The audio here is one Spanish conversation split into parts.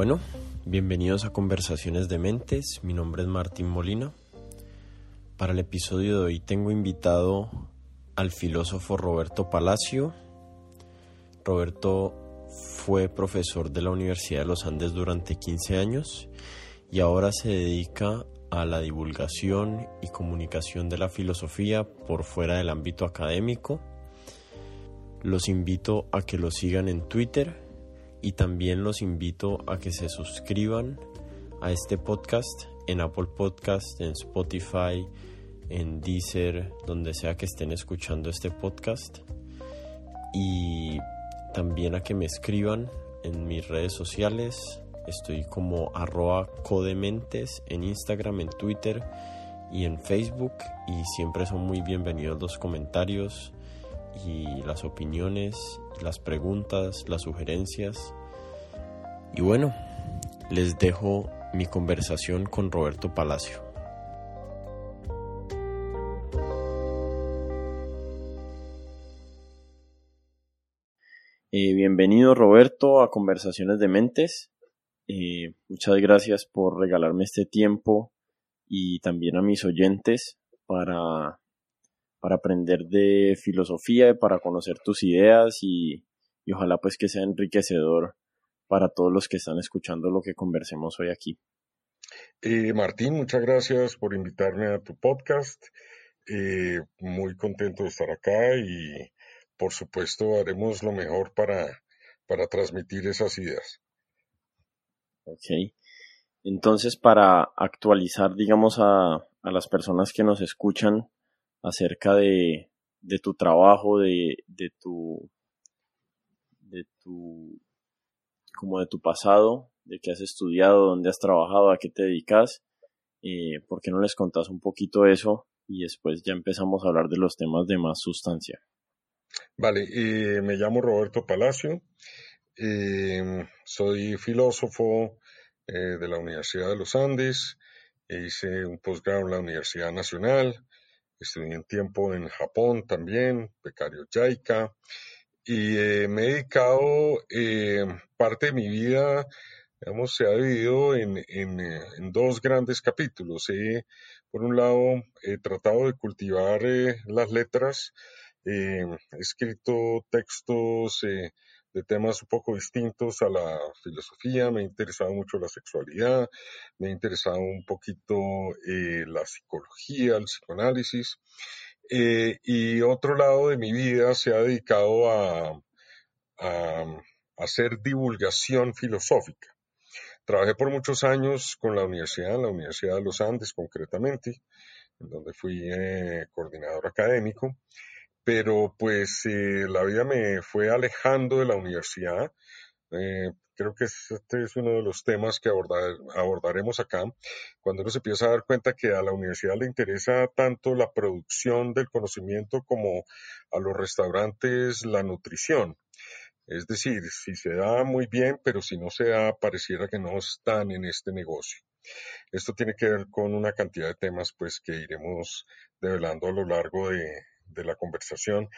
Bueno, bienvenidos a Conversaciones de Mentes, mi nombre es Martín Molina. Para el episodio de hoy tengo invitado al filósofo Roberto Palacio. Roberto fue profesor de la Universidad de los Andes durante 15 años y ahora se dedica a la divulgación y comunicación de la filosofía por fuera del ámbito académico. Los invito a que lo sigan en Twitter y también los invito a que se suscriban a este podcast en Apple Podcast, en Spotify, en Deezer, donde sea que estén escuchando este podcast. Y también a que me escriban en mis redes sociales. Estoy como arroba codementes en Instagram, en Twitter y en Facebook. Y siempre son muy bienvenidos los comentarios y las opiniones, las preguntas, las sugerencias. Y bueno, les dejo mi conversación con Roberto Palacio. Eh, bienvenido Roberto a Conversaciones de Mentes. Eh, muchas gracias por regalarme este tiempo y también a mis oyentes para, para aprender de filosofía, para conocer tus ideas y, y ojalá pues que sea enriquecedor para todos los que están escuchando lo que conversemos hoy aquí. Eh, Martín, muchas gracias por invitarme a tu podcast. muy contento de estar acá y por supuesto, haremos lo mejor para, para transmitir esas ideas. Ok. Entonces, para actualizar, digamos, a, a las personas que nos escuchan acerca de, de tu trabajo, de, de tu, de tu, como de tu pasado, de qué has estudiado, dónde has trabajado, a qué te dedicas, eh, ¿por qué no les contás un poquito eso? Y después ya empezamos a hablar de los temas de más sustancia. Vale, eh, me llamo Roberto Palacio, eh, soy filósofo eh, de la Universidad de los Andes, hice un posgrado en la Universidad Nacional, estudié un tiempo en Japón también, becario JICA, y me he dedicado parte de mi vida, digamos, se ha dividido en, en dos grandes capítulos. por un lado, he tratado de cultivar las letras, eh, he escrito textos eh, de temas un poco distintos a la filosofía, me ha interesado mucho la sexualidad, me ha interesado un poquito eh, la psicología, el psicoanálisis. y otro lado de mi vida se ha dedicado a, a hacer divulgación filosófica. Trabajé por muchos años con la universidad, la Universidad de los Andes concretamente, en donde fui coordinador académico pero pues eh, la vida me fue alejando de la universidad. Eh, creo que este es uno de los temas que abordaremos acá, cuando uno se empieza a dar cuenta que a la universidad le interesa tanto la producción del conocimiento como a los restaurantes la nutrición. Es decir, si se da muy bien, pero si no se da, pareciera que no están en este negocio. Esto tiene que ver con una cantidad de temas pues que iremos develando a lo largo de, de la conversación,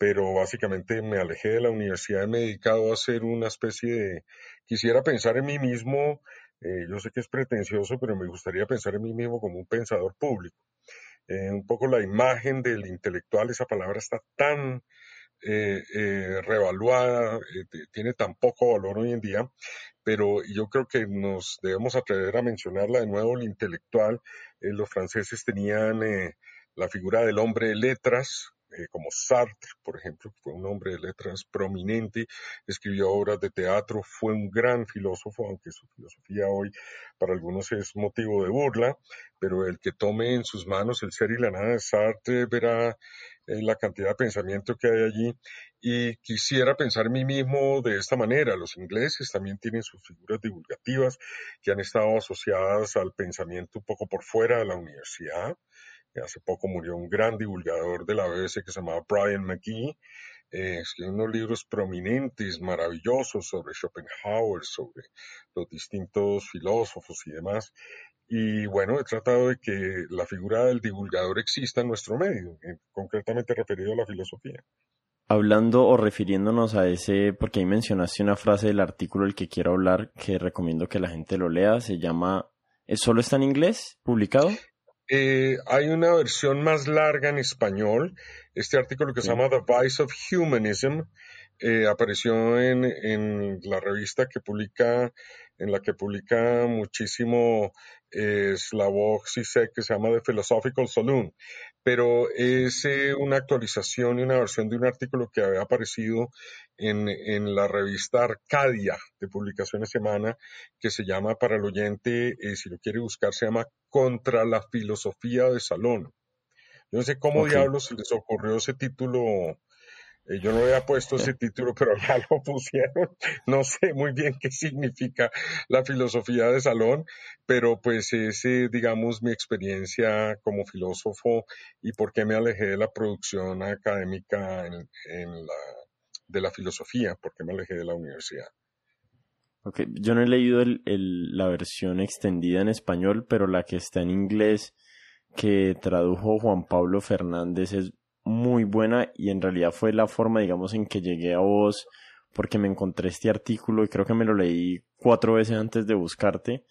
pero básicamente me alejé de la universidad me he dedicado a hacer una especie de, quisiera pensar en mí mismo, eh, yo sé que es pretencioso, pero me gustaría pensar en mí mismo como un pensador público. Eh, un poco la imagen del intelectual, esa palabra está tan eh, revaluada, tiene tan poco valor hoy en día, pero yo creo que nos debemos atrever a mencionarla de nuevo, el intelectual. los franceses tenían la figura del hombre de letras, eh, como Sartre, por ejemplo, fue un hombre de letras prominente, escribió obras de teatro, fue un gran filósofo, aunque su filosofía hoy para algunos es motivo de burla, pero el que tome en sus manos el ser y la nada de Sartre verá eh, la cantidad de pensamiento que hay allí y quisiera pensar en mí mismo de esta manera. Los ingleses también tienen sus figuras divulgativas que han estado asociadas al pensamiento un poco por fuera de la universidad Hace poco murió un gran divulgador de la BBC que se llamaba Brian McGee. Eh, escribió unos libros prominentes, maravillosos sobre Schopenhauer, sobre los distintos filósofos y demás. Y bueno, he tratado de que la figura del divulgador exista en nuestro medio, concretamente referido a la filosofía. hablando o refiriéndonos a ese, porque ahí mencionaste una frase del artículo del que quiero hablar, que recomiendo que la gente lo lea, se llama, ¿solo está en inglés publicado? Eh, hay una versión más larga en español. Este artículo que se llama The Vice of Humanism eh, apareció en, en, la revista que publica, en la que publica muchísimo eh, Slavoj Zizek, que se llama The Philosophical Saloon. Pero es eh, una actualización y una versión de un artículo que había aparecido en, en la revista Arcadia de Publicaciones Semana, que se llama, para el oyente, si lo quiere buscar, se llama Contra la Filosofía de Salón. Yo no sé cómo diablos les ocurrió ese título eh, yo no había puesto ese título, pero ya lo pusieron. No sé muy bien qué significa la filosofía de salón, pero pues es, digamos, mi experiencia como filósofo y por qué me alejé de la producción académica en, la, de la filosofía, por qué me alejé de la universidad. Okay. Yo no he leído la versión extendida en español, pero la que está en inglés que tradujo Juan Pablo Fernández es muy buena y en realidad fue la forma, digamos, en que llegué a vos porque me encontré este artículo y creo que me lo leí cuatro veces antes de buscarte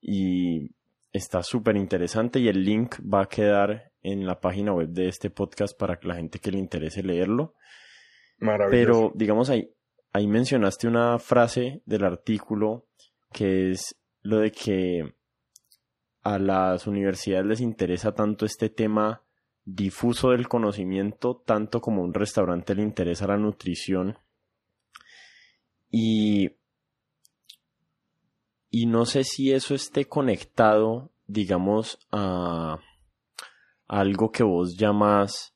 y está súper interesante y el link va a quedar en la página web de este podcast para que la gente que le interese leerlo. Pero digamos ahí, ahí mencionaste una frase del artículo que es lo de que a las universidades les interesa tanto este tema difuso del conocimiento, tanto como un restaurante le interesa la nutrición. Y, y no sé si eso esté conectado, digamos, a, algo que vos llamas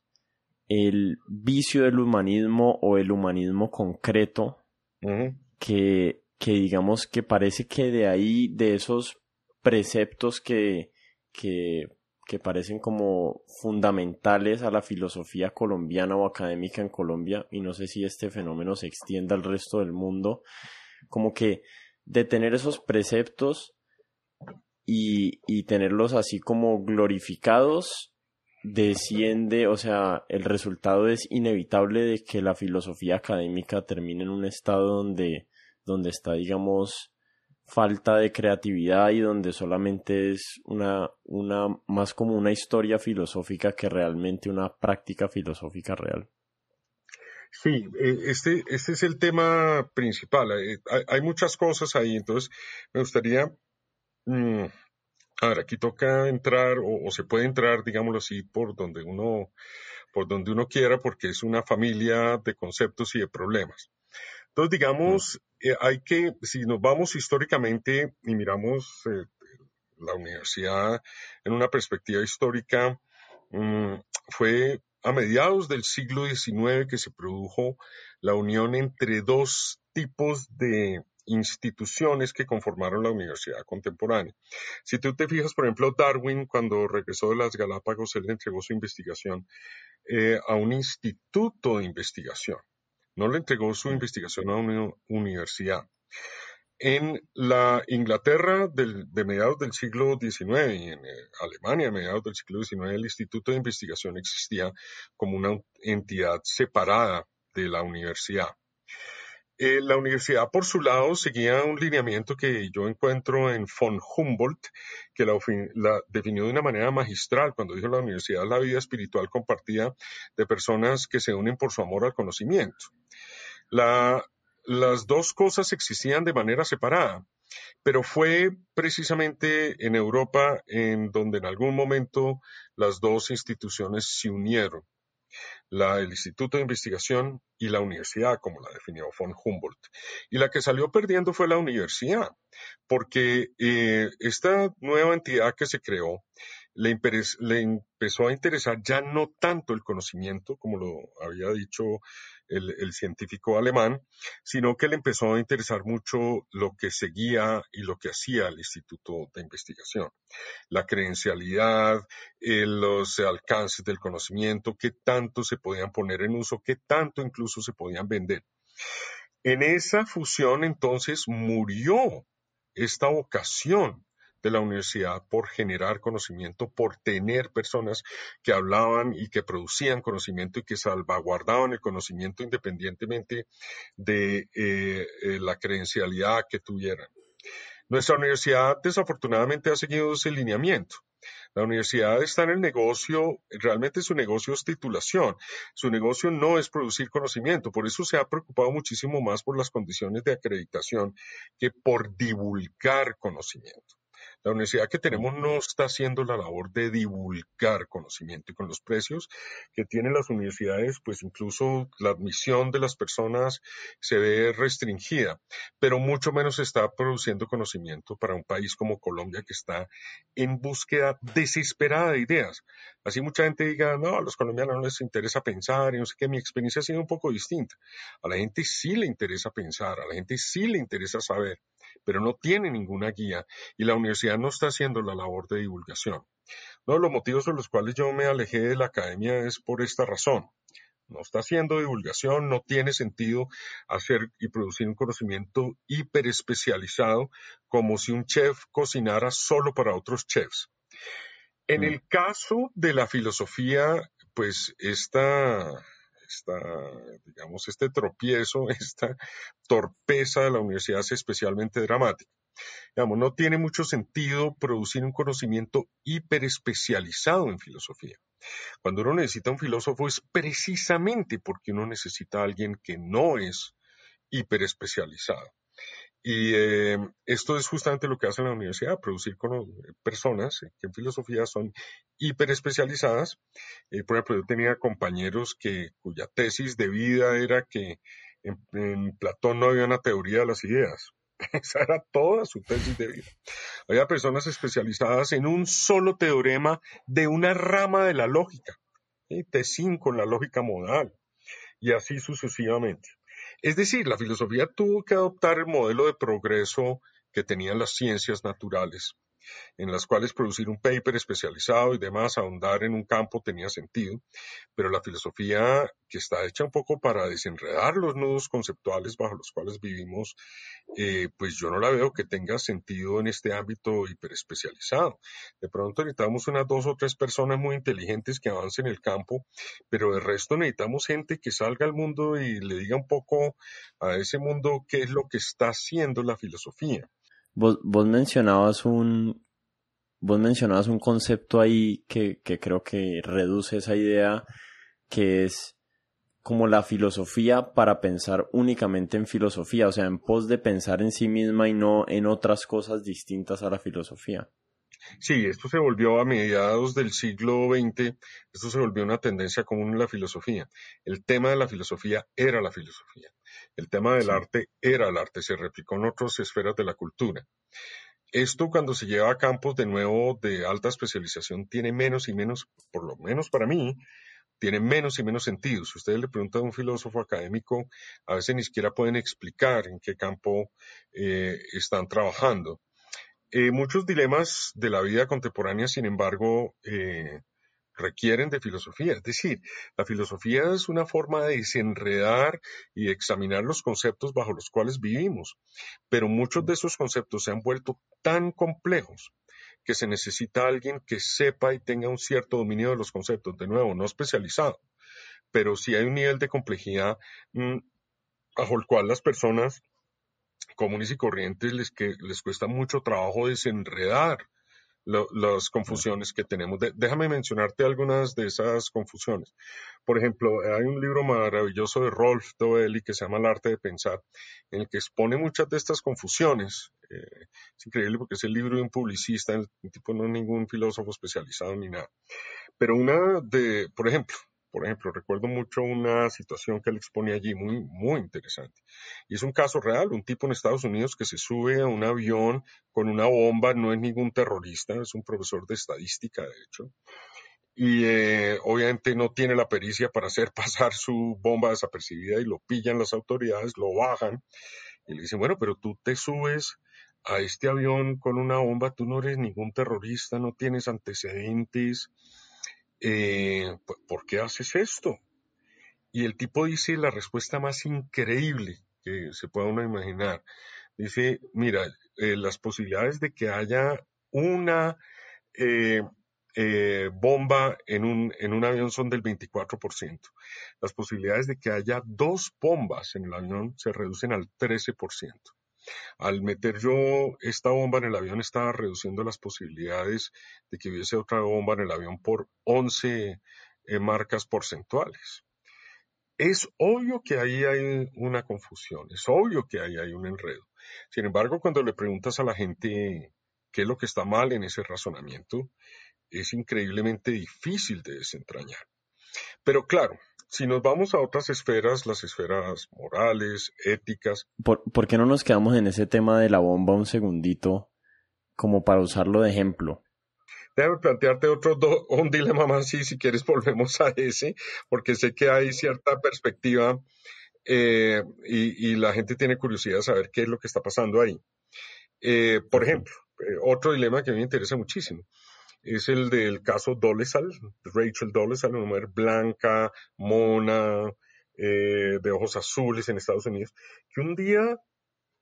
el vicio del humanismo o el humanismo concreto, que, que digamos que parece que de ahí, de esos preceptos que, que que parecen como fundamentales a la filosofía colombiana o académica en Colombia, y no sé si este fenómeno se extienda al resto del mundo, como que de tener esos preceptos y, y tenerlos así como glorificados, desciende, o sea, el resultado es inevitable de que la filosofía académica termine en un estado donde, donde está, digamos, falta de creatividad y donde solamente es una, una más como una historia filosófica que realmente una práctica filosófica real. Sí, eh, este, este es el tema principal. Eh, hay, muchas cosas ahí, entonces me gustaría, mm, a ver, aquí toca entrar o, se puede entrar, digámoslo así, por donde uno, por donde uno quiera, porque es una familia de conceptos y de problemas. Entonces, digamos, eh, hay que, si nos vamos históricamente y miramos eh, la universidad en una perspectiva histórica, mm, fue a mediados del siglo XIX que se produjo la unión entre dos tipos de instituciones que conformaron la universidad contemporánea. Si tú te fijas, por ejemplo, Darwin, cuando regresó de las Galápagos, él entregó su investigación eh, a un instituto de investigación no le entregó su investigación a una universidad. En la Inglaterra de mediados del siglo XIX y en eh, Alemania de mediados del siglo XIX, el Instituto de Investigación existía como una entidad separada de la universidad. Eh, la universidad, por su lado, seguía un lineamiento que yo encuentro en von Humboldt, que la, definió de una manera magistral cuando dijo la universidad es la vida espiritual compartida de personas que se unen por su amor al conocimiento. las dos cosas existían de manera separada, pero fue precisamente en Europa en donde en algún momento las dos instituciones se unieron el Instituto de Investigación y la universidad, como la definió von Humboldt. Y la que salió perdiendo fue la universidad, porque eh, esta nueva entidad que se creó le, empezó a interesar ya no tanto el conocimiento, como lo había dicho el, científico alemán, sino que le empezó a interesar mucho lo que seguía y lo que hacía el Instituto de Investigación. La credencialidad, eh, los alcances del conocimiento, qué tanto se podían poner en uso, qué tanto incluso se podían vender. En esa fusión entonces murió esta vocación de la universidad por generar conocimiento, por tener personas que hablaban y que producían conocimiento y que salvaguardaban el conocimiento independientemente de eh, eh, la credencialidad que tuvieran. Nuestra universidad desafortunadamente ha seguido ese lineamiento. La universidad está en el negocio, realmente su negocio es titulación, su negocio no es producir conocimiento, por eso se ha preocupado muchísimo más por las condiciones de acreditación que por divulgar conocimiento. La universidad que tenemos no está haciendo la labor de divulgar conocimiento y con los precios que tienen las universidades, pues incluso la admisión de las personas se ve restringida, pero mucho menos está produciendo conocimiento para un país como Colombia que está en búsqueda desesperada de ideas. Así mucha gente diga, no, a los colombianos no les interesa pensar y no sé qué, mi experiencia ha sido un poco distinta. A la gente sí le interesa pensar, a la gente sí le interesa saber pero no tiene ninguna guía y la universidad no está haciendo la labor de divulgación. Uno de los motivos por los cuales yo me alejé de la academia es por esta razón. No está haciendo divulgación, no tiene sentido hacer y producir un conocimiento hiperespecializado como si un chef cocinara solo para otros chefs. En mm. el caso de la filosofía, pues esta, esta, digamos, este tropiezo, esta torpeza de la universidad es especialmente dramática. Digamos, no tiene mucho sentido producir un conocimiento hiperespecializado en filosofía. Cuando uno necesita un filósofo es precisamente porque uno necesita a alguien que no es hiperespecializado. Y eh, esto es justamente lo que hace la universidad, producir con personas que en filosofía son hiperespecializadas. Eh, por ejemplo, yo tenía compañeros que, cuya tesis de vida era que en, Platón no había una teoría de las ideas. Esa era toda su tesis de vida. Había personas especializadas en un solo teorema de una rama de la lógica, T5 en la lógica modal, y así sucesivamente. Es decir, la filosofía tuvo que adoptar el modelo de progreso que tenían las ciencias naturales en las cuales producir un paper especializado y demás, ahondar en un campo tenía sentido, pero la filosofía que está hecha un poco para desenredar los nudos conceptuales bajo los cuales vivimos, eh, pues yo no la veo que tenga sentido en este ámbito hiperespecializado. De pronto necesitamos unas dos o tres personas muy inteligentes que avancen en el campo, pero de resto necesitamos gente que salga al mundo y le diga un poco a ese mundo qué es lo que está haciendo la filosofía. Vos, mencionabas un vos mencionabas un concepto ahí que, que creo que reduce esa idea que es como la filosofía para pensar únicamente en filosofía, o sea, en pos de pensar en sí misma y no en otras cosas distintas a la filosofía. Sí, esto se volvió a mediados del siglo XX, esto se volvió una tendencia común en la filosofía. El tema de la filosofía era la filosofía. El tema del arte era el arte, se replicó en otras esferas de la cultura. Esto cuando se lleva a campos de nuevo de alta especialización tiene menos y menos, por lo menos para mí, tiene menos y menos sentido. Si ustedes le preguntan a un filósofo académico, a veces ni siquiera pueden explicar en qué campo eh, están trabajando. Eh, muchos dilemas de la vida contemporánea, sin embargo, eh, requieren de filosofía. Es decir, la filosofía es una forma de desenredar y examinar los conceptos bajo los cuales vivimos, pero muchos de esos conceptos se han vuelto tan complejos que se necesita alguien que sepa y tenga un cierto dominio de los conceptos, de nuevo, no especializado, pero sí hay un nivel de complejidad mm, bajo el cual las personas comunes y corrientes les, que, les cuesta mucho trabajo desenredar las confusiones que tenemos. déjame mencionarte algunas de esas confusiones. Por ejemplo, hay un libro maravilloso de Rolf Doeli que se llama El arte de pensar, en el que expone muchas de estas confusiones. Eh, es increíble porque es el libro de un publicista, el tipo no es ningún filósofo especializado ni nada. Pero una de, por ejemplo, por ejemplo, recuerdo mucho una situación que él expone allí muy, muy interesante. Y es un caso real, un tipo en Estados Unidos que se sube a un avión con una bomba, no es ningún terrorista, es un profesor de estadística, de hecho. Y eh, obviamente no tiene la pericia para hacer pasar su bomba desapercibida y lo pillan las autoridades, lo bajan y le dicen, bueno, pero tú te subes a este avión con una bomba, tú no eres ningún terrorista, no tienes antecedentes, eh, ¿por qué haces esto? Y el tipo dice la respuesta más increíble que se pueda uno imaginar. Dice, mira, eh, las posibilidades de que haya una eh, eh, bomba en un, en un avión son del 24%. Las posibilidades de que haya dos bombas en el avión se reducen al 13%. Al meter yo esta bomba en el avión estaba reduciendo las posibilidades de que hubiese otra bomba en el avión por 11 eh, marcas porcentuales. Es obvio que ahí hay una confusión, es obvio que ahí hay un enredo. Sin embargo, cuando le preguntas a la gente qué es lo que está mal en ese razonamiento, es increíblemente difícil de desentrañar. Pero claro, si nos vamos a otras esferas, las esferas morales, éticas. ¿Por, qué no nos quedamos en ese tema de la bomba un segundito, como para usarlo de ejemplo? Déjame plantearte otro un dilema más y si quieres volvemos a ese, porque sé que hay cierta perspectiva eh, y, la gente tiene curiosidad de saber qué es lo que está pasando ahí. Eh, por ejemplo, eh, otro dilema que a mí me interesa muchísimo es el del caso Dolezal, Rachel Dolezal, una mujer blanca, mona, eh, de ojos azules en Estados Unidos, que un día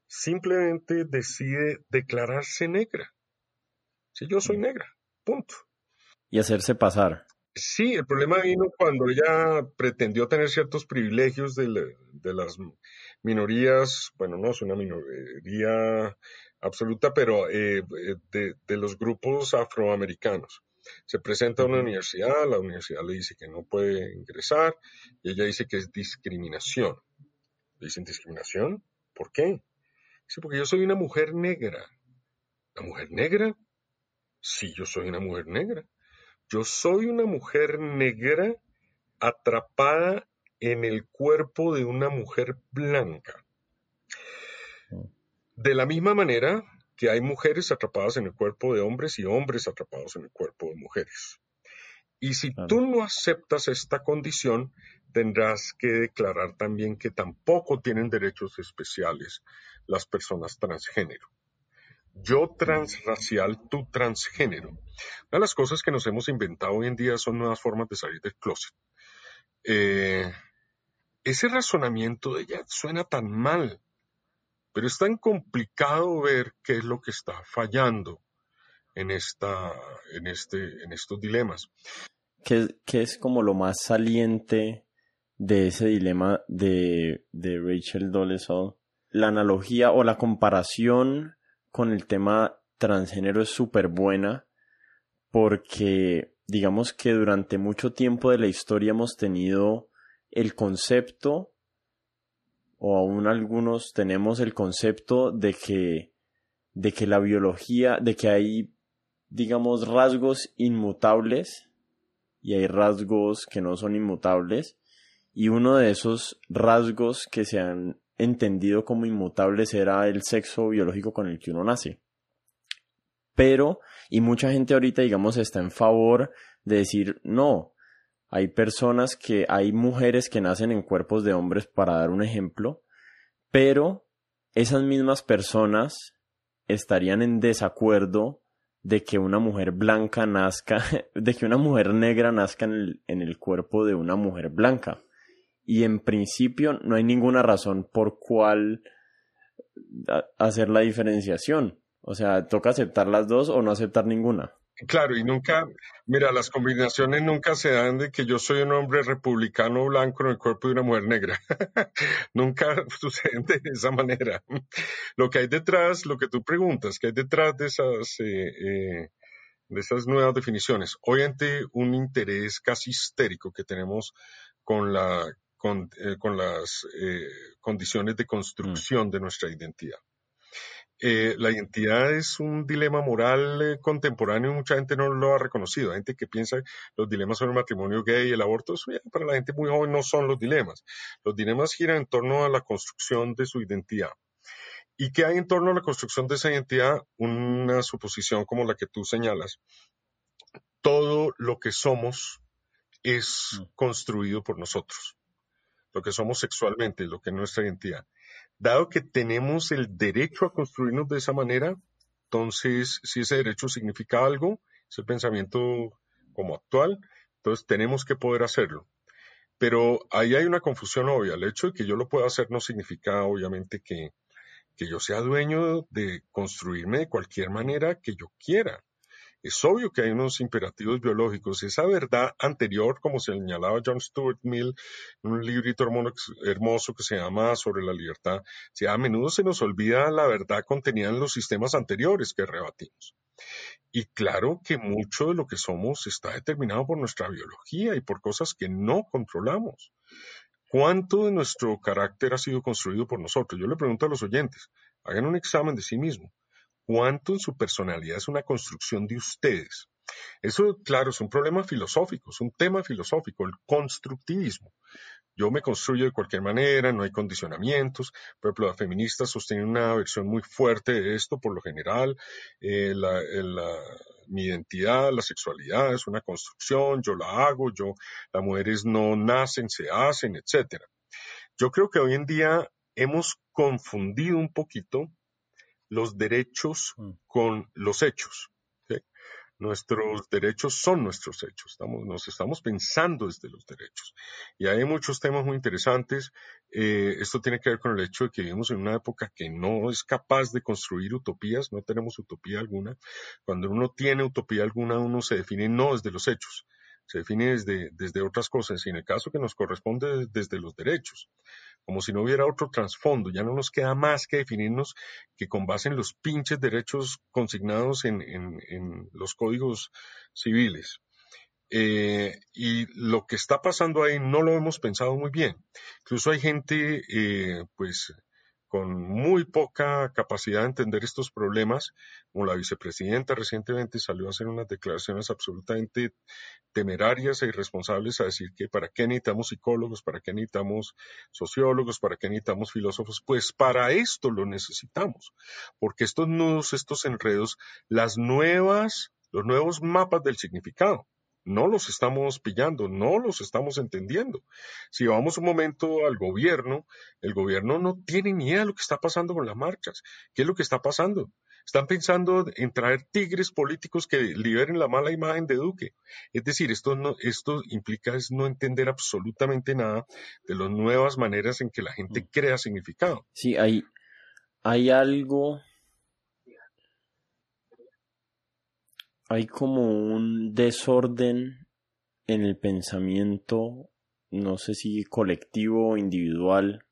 simplemente decide declararse negra. Si yo soy negra, punto. Y hacerse pasar. Sí, el problema vino cuando ella pretendió tener ciertos privilegios de, de las minorías, bueno, no es una minoría absoluta, pero eh, de, de, los grupos afroamericanos. Se presenta a una universidad, la universidad le dice que no puede ingresar y ella dice que es discriminación. Le dicen discriminación, ¿por qué? Dice, porque yo soy una mujer negra. ¿La mujer negra? Sí, yo soy una mujer negra. Yo soy una mujer negra atrapada en el cuerpo de una mujer blanca. De la misma manera que hay mujeres atrapadas en el cuerpo de hombres y hombres atrapados en el cuerpo de mujeres. Y si tú no aceptas esta condición, tendrás que declarar también que tampoco tienen derechos especiales las personas transgénero. Yo transracial, tú transgénero. Una de las cosas que nos hemos inventado hoy en día son nuevas formas de salir del closet. Eh, ese razonamiento de ella suena tan mal, pero es tan complicado ver qué es lo que está fallando en, esta, en, este, en estos dilemas. ¿Qué, es como lo más saliente de ese dilema de, de Rachel Dolezal? La analogía o la comparación con el tema transgénero es súper buena porque digamos que durante mucho tiempo de la historia hemos tenido el concepto o aún algunos tenemos el concepto de que, de que la biología, de que hay, digamos, rasgos inmutables y hay rasgos que no son inmutables. Y uno de esos rasgos que se han entendido como inmutables era el sexo biológico con el que uno nace. Pero, y mucha gente ahorita, digamos, está en favor de decir, no, hay personas que, hay mujeres que nacen en cuerpos de hombres, para dar un ejemplo, pero esas mismas personas estarían en desacuerdo de que una mujer blanca nazca, de que una mujer negra nazca en el, en el cuerpo de una mujer blanca. Y en principio no hay ninguna razón por cuál hacer la diferenciación. O sea, toca aceptar las dos o no aceptar ninguna. Claro, y nunca, mira, las combinaciones nunca se dan de que yo soy un hombre republicano blanco en el cuerpo de una mujer negra. nunca suceden de esa manera. Lo que hay detrás, lo que tú preguntas, que hay detrás de esas, eh, eh, de esas nuevas definiciones? Obviamente un interés casi histérico que tenemos con la, con, eh, con las condiciones de construcción de nuestra identidad. Eh, la identidad es un dilema moral eh, contemporáneo y mucha gente no lo ha reconocido. Hay gente que piensa que los dilemas sobre el matrimonio gay y el aborto, para la gente muy joven no son los dilemas. Los dilemas giran en torno a la construcción de su identidad. ¿Y qué hay en torno a la construcción de esa identidad? Una suposición como la que tú señalas. Todo lo que somos es mm. construido por nosotros. Lo que somos sexualmente, lo que es nuestra identidad. Dado que tenemos el derecho a construirnos de esa manera, entonces si ese derecho significa algo, es el pensamiento como actual, entonces tenemos que poder hacerlo. Pero ahí hay una confusión obvia. El hecho de que yo lo pueda hacer no significa obviamente que, que yo sea dueño de construirme de cualquier manera que yo quiera. Es obvio que hay unos imperativos biológicos. Esa verdad anterior, como señalaba John Stuart Mill en un librito hermoso que se llama Sobre la libertad, a menudo se nos olvida la verdad contenida en los sistemas anteriores que rebatimos. Y claro que mucho de lo que somos está determinado por nuestra biología y por cosas que no controlamos. ¿Cuánto de nuestro carácter ha sido construido por nosotros? Yo le pregunto a los oyentes, hagan un examen de sí mismo cuánto en su personalidad es una construcción de ustedes. Eso, claro, es un problema filosófico, es un tema filosófico, el constructivismo. Yo me construyo de cualquier manera, no hay condicionamientos. Por ejemplo, las feministas sostienen una versión muy fuerte de esto, por lo general. Eh, mi identidad, la sexualidad es una construcción, yo la hago, yo, las mujeres no nacen, se hacen, etc. Yo creo que hoy en día hemos confundido un poquito los derechos mm. con los hechos. Nuestros derechos son nuestros hechos, estamos, nos estamos pensando desde los derechos. Y hay muchos temas muy interesantes. Eh, esto tiene que ver con el hecho de que vivimos en una época que no es capaz de construir utopías, no tenemos utopía alguna. Cuando uno tiene utopía alguna, uno se define no desde los hechos, se define desde, desde otras cosas y en el caso que nos corresponde desde los derechos como si no hubiera otro trasfondo. Ya no nos queda más que definirnos que con base en los pinches derechos consignados en, los códigos civiles. Eh, y lo que está pasando ahí no lo hemos pensado muy bien. Incluso hay gente, eh, pues, con muy poca capacidad de entender estos problemas, como la vicepresidenta recientemente salió a hacer unas declaraciones absolutamente temerarias e irresponsables a decir que para qué necesitamos psicólogos, para qué necesitamos sociólogos, para qué necesitamos filósofos, pues para esto lo necesitamos, porque estos nudos, estos enredos, las nuevas, los nuevos mapas del significado, no los estamos pillando, no los estamos entendiendo. Si vamos un momento al gobierno, el gobierno no tiene ni idea de lo que está pasando con las marchas. ¿Qué es lo que está pasando? Están pensando en traer tigres políticos que liberen la mala imagen de Duque. Es decir, esto, no, esto implica es no entender absolutamente nada de las nuevas maneras en que la gente mm. crea significado. Sí, hay, hay algo hay como un desorden en el pensamiento, no sé si colectivo o individual,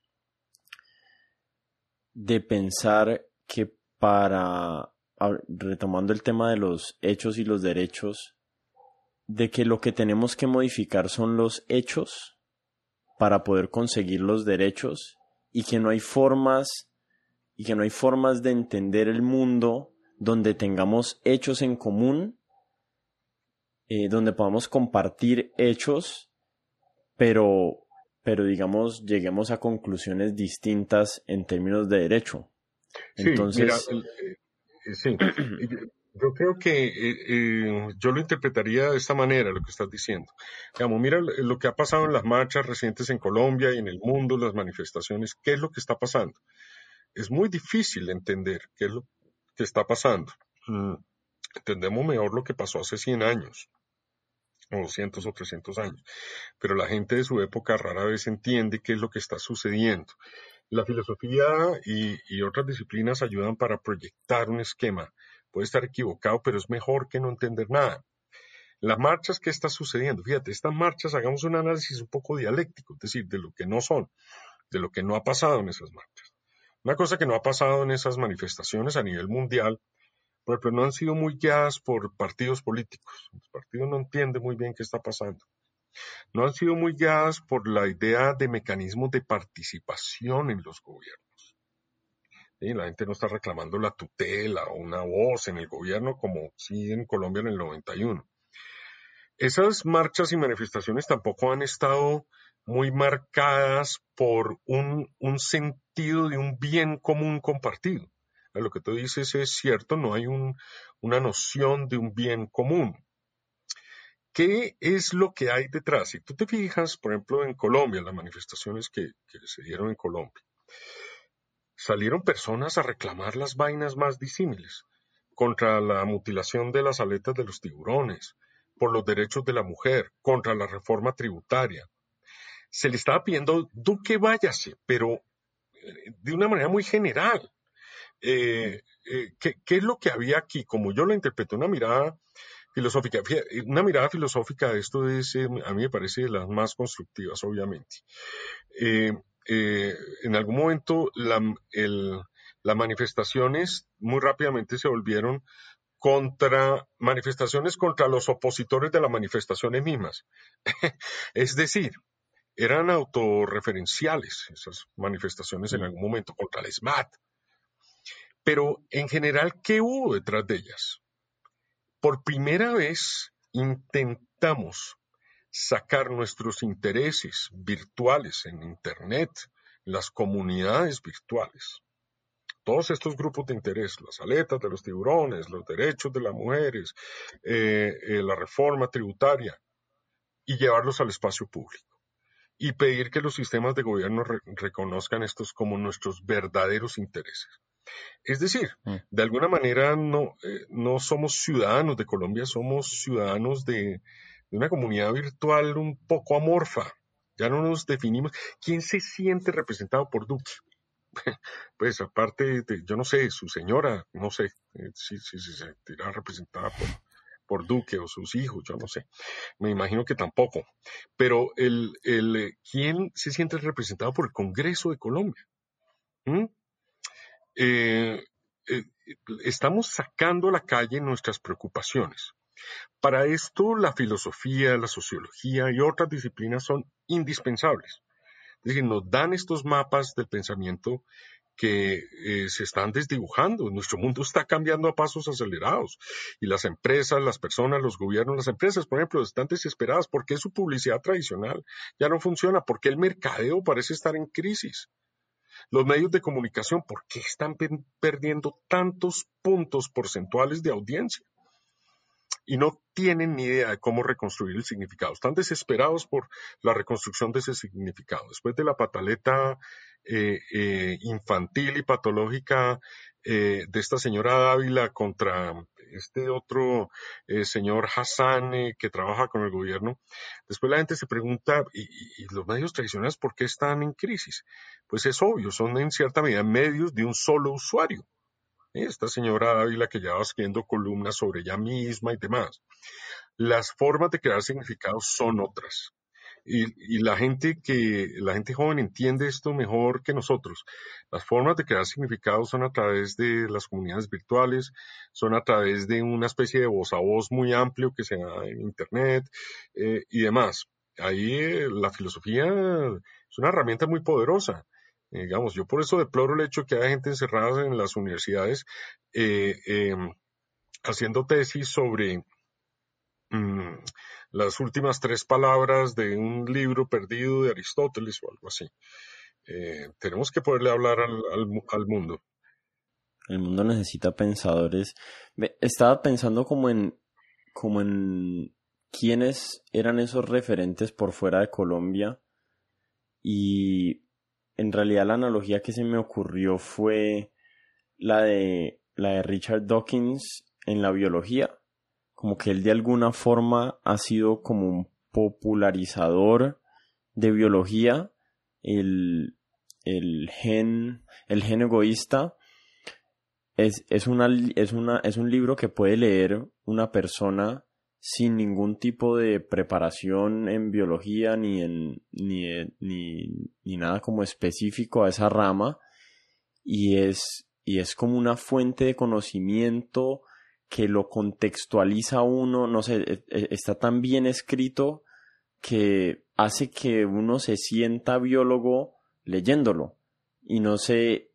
de pensar que para, retomando el tema de los hechos y los derechos, de que lo que tenemos que modificar son los hechos para poder conseguir los derechos y que no hay formas y que no hay formas de entender el mundo donde tengamos hechos en común, eh, donde podamos compartir hechos, pero, pero digamos, lleguemos a conclusiones distintas en términos de derecho. Entonces, eh, eh, sí, yo creo que yo lo interpretaría de esta manera, lo que estás diciendo. Digamos, mira lo que ha pasado en las marchas recientes en Colombia y en el mundo, las manifestaciones, ¿qué es lo que está pasando? Es muy difícil entender qué es lo que está pasando. Mm, entendemos mejor lo que pasó hace 100 años, o 200 o 300 años, pero la gente de su época rara vez entiende qué es lo que está sucediendo. La filosofía y, y otras disciplinas ayudan para proyectar un esquema. Puede estar equivocado, pero es mejor que no entender nada. Las marchas, ¿qué está sucediendo? Fíjate, estas marchas, hagamos un análisis un poco dialéctico, es decir, de lo que no son, de lo que no ha pasado en esas marchas. Una cosa que no ha pasado en esas manifestaciones a nivel mundial, pero no han sido muy guiadas por partidos políticos. Los partidos no entienden muy bien qué está pasando. No han sido muy guiadas por la idea de mecanismos de participación en los gobiernos. La gente no está reclamando la tutela o una voz en el gobierno como sí en Colombia en el 91. Esas marchas y manifestaciones tampoco han estado muy marcadas por un, sentido de un bien común compartido. Lo que tú dices es cierto, no hay una noción de un bien común. ¿Qué es lo que hay detrás? Si tú te fijas, por ejemplo, en Colombia, las manifestaciones que, que se dieron en Colombia, salieron personas a reclamar las vainas más disímiles contra la mutilación de las aletas de los tiburones, por los derechos de la mujer, contra la reforma tributaria, se le estaba pidiendo, Duque váyase, pero de una manera muy general. ¿qué, es lo que había aquí? Como yo lo interpreto, una mirada filosófica. Una mirada filosófica de esto es, a mí me parece de las más constructivas, obviamente. en algún momento las manifestaciones muy rápidamente se volvieron contra manifestaciones contra los opositores de las manifestaciones mismas. es decir, eran autorreferenciales esas manifestaciones en algún momento contra el SMAT. Pero en general, ¿qué hubo detrás de ellas? Por primera vez intentamos sacar nuestros intereses virtuales en Internet, las comunidades virtuales, todos estos grupos de interés, las aletas de los tiburones, los derechos de las mujeres, eh, eh, la reforma tributaria, y llevarlos al espacio público. Y pedir que los sistemas de gobierno reconozcan estos como nuestros verdaderos intereses. Es decir, mm. de alguna manera no, eh, no somos ciudadanos de Colombia, somos ciudadanos de, de una comunidad virtual un poco amorfa. Ya no nos definimos. ¿Quién se siente representado por Duque? pues aparte de, yo no sé, su señora, no sé eh, si, si, se sentirá representada por, por Duque o sus hijos, yo no sé. Me imagino que tampoco. Pero el, el, eh, ¿quién se siente representado por el Congreso de Colombia? ¿Mm? Eh, estamos sacando a la calle nuestras preocupaciones. Para esto la filosofía, la sociología y otras disciplinas son indispensables. Es decir, nos dan estos mapas del pensamiento que eh, se están desdibujando. Nuestro mundo está cambiando a pasos acelerados y las empresas, las personas, los gobiernos, las empresas, por ejemplo, están desesperadas porque su publicidad tradicional ya no funciona, porque el mercadeo parece estar en crisis. Los medios de comunicación, ¿por qué están perdiendo tantos puntos porcentuales de audiencia? Y no tienen ni idea de cómo reconstruir el significado. Están desesperados por la reconstrucción de ese significado. Después de la pataleta eh, eh, infantil y patológica eh, de esta señora Dávila contra este otro señor Hassan que trabaja con el gobierno, después la gente se pregunta, ¿y, ¿y, los medios tradicionales por qué están en crisis? Pues es obvio, son en cierta medida medios de un solo usuario esta señora Ávila que ya va escribiendo columnas sobre ella misma y demás. Las formas de crear significados son otras. Y, la gente que, la gente joven entiende esto mejor que nosotros. Las formas de crear significados son a través de las comunidades virtuales, son a través de una especie de voz a voz muy amplio que se da en Internet eh, y demás. Ahí eh, la filosofía es una herramienta muy poderosa. Eh, digamos, yo por eso deploro el hecho que haya gente encerrada en las universidades eh, em, haciendo tesis sobre mm, las últimas tres palabras de un libro perdido de Aristóteles o algo así. Eh, tenemos que poderle hablar al, mundo. El mundo necesita pensadores. Estaba pensando como en, como en quiénes eran esos referentes por fuera de Colombia y en realidad la analogía que se me ocurrió fue la de, la de Richard Dawkins en la biología. Como que él de alguna forma ha sido como un popularizador de biología. El, el gen, el gen egoísta es, es, una, es, una, es un libro que puede leer una persona sin ningún tipo de preparación en biología ni en ni, ni, ni, nada como específico a esa rama y es y es como una fuente de conocimiento que lo contextualiza uno, no sé, e, e, está tan bien escrito que hace que uno se sienta biólogo leyéndolo y no sé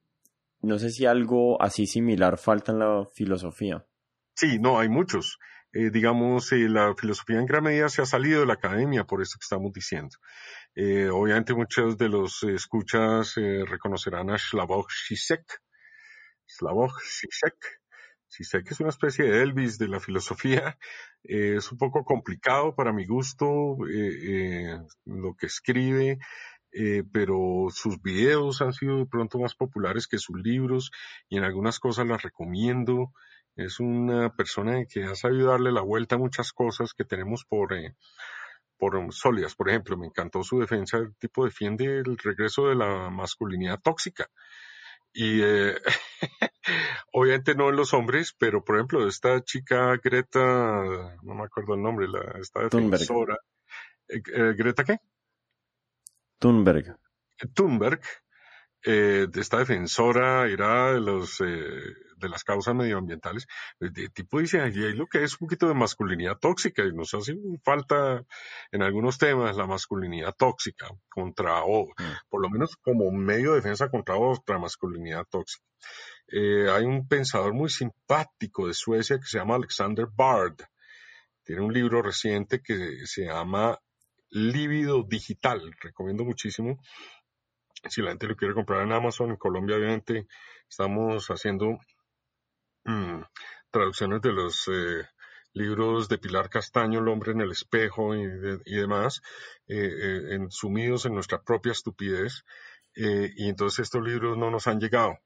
no sé si algo así similar falta en la filosofía. Sí, no, hay muchos. Eh, digamos, eh, la filosofía en gran medida se ha salido de la academia, por eso que estamos diciendo. Eh, obviamente muchos de los escuchas reconocerán a Slavoj Zizek. Slavoj Zizek. Zizek es una especie de Elvis de la filosofía. es un poco complicado para mi gusto lo que escribe. pero sus videos han sido de pronto más populares que sus libros y en algunas cosas las recomiendo. Es una persona que ha sabido darle la vuelta a muchas cosas que tenemos por, eh, por sólidas. Por ejemplo, me encantó su defensa. El tipo defiende el regreso de la masculinidad tóxica. Y eh, obviamente no en los hombres, pero por ejemplo, esta chica Greta, no me acuerdo el nombre, la, esta defensora. Eh, eh, ¿Greta qué? Thunberg. Thunberg, eh, esta defensora era de los de las causas medioambientales, de tipo dice, ahí hay lo que es un poquito de masculinidad tóxica y nos hace falta en algunos temas la masculinidad tóxica contra, o mm. por lo menos como medio de defensa contra otra masculinidad tóxica. Eh, hay un pensador muy simpático de Suecia que se llama Alexander Bard. Tiene un libro reciente que se llama Lívido Digital. Recomiendo muchísimo. Si la gente lo quiere comprar en Amazon, en Colombia obviamente estamos haciendo mm, traducciones de los eh, libros de Pilar Castaño, El hombre en el espejo y, demás, eh, en, sumidos en nuestra propia estupidez. y entonces estos libros no nos han llegado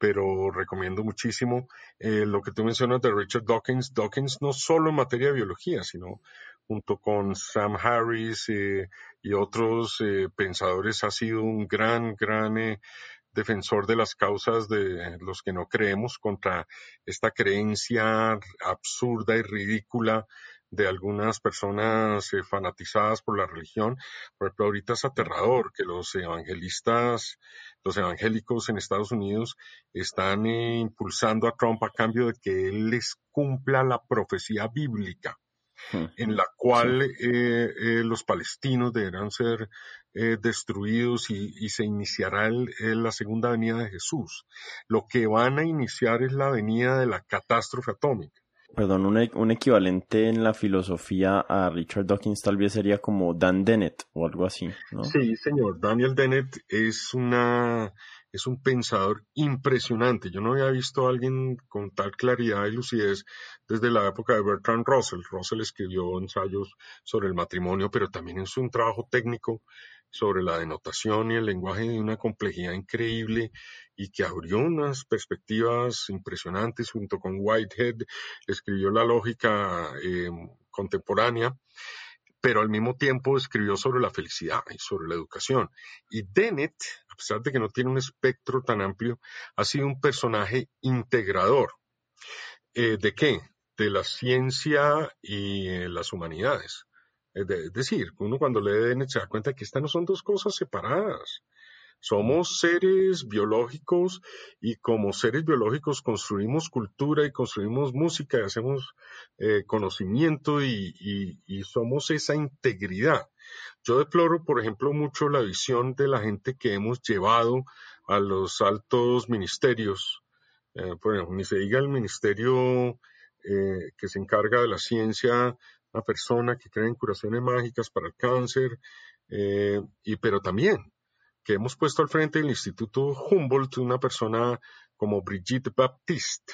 pero recomiendo muchísimo eh, lo que tú mencionas de Richard Dawkins. Dawkins no solo en materia de biología, sino junto con Sam Harris eh, y otros eh, pensadores ha sido un gran, gran defensor de las causas de los que no creemos contra esta creencia absurda y ridícula de algunas personas fanatizadas por la religión. Por ejemplo, ahorita es aterrador que los evangelistas los evangélicos en Estados Unidos están eh, impulsando a Trump a cambio de que él les cumpla la profecía bíblica hmm. en la cual eh, eh, los palestinos deberán ser destruidos y, se iniciará la segunda venida de Jesús. Lo que van a iniciar es la venida de la catástrofe atómica. Perdón, un, e, un, equivalente en la filosofía a Richard Dawkins tal vez sería como Dan Dennett o algo así, ¿no? Sí, señor. Daniel Dennett es una es un pensador impresionante. Yo no había visto a alguien con tal claridad y lucidez desde la época de Bertrand Russell. Russell escribió ensayos sobre el matrimonio, pero también hizo un trabajo técnico sobre la denotación y el lenguaje de una complejidad increíble y que abrió unas perspectivas impresionantes junto con Whitehead, escribió la lógica em, contemporánea, pero al mismo tiempo escribió sobre la felicidad y sobre la educación. Y Dennett, a pesar de que no tiene un espectro tan amplio, ha sido un personaje integrador. Eh, ¿De qué? De la ciencia y eh, las humanidades. Es decir, uno cuando lee Dennett se da cuenta que estas no son dos cosas separadas. Somos seres biológicos y como seres biológicos construimos cultura y construimos música y hacemos eh, conocimiento y, somos esa integridad. Yo deploro, por ejemplo, mucho la visión de la gente que hemos llevado a los altos ministerios. Eh, por ejemplo, ni se diga el ministerio eh, que se encarga de la ciencia una persona que cree en curaciones mágicas para el cáncer, eh, y, pero también que hemos puesto al frente del Instituto Humboldt una persona como Brigitte Baptiste.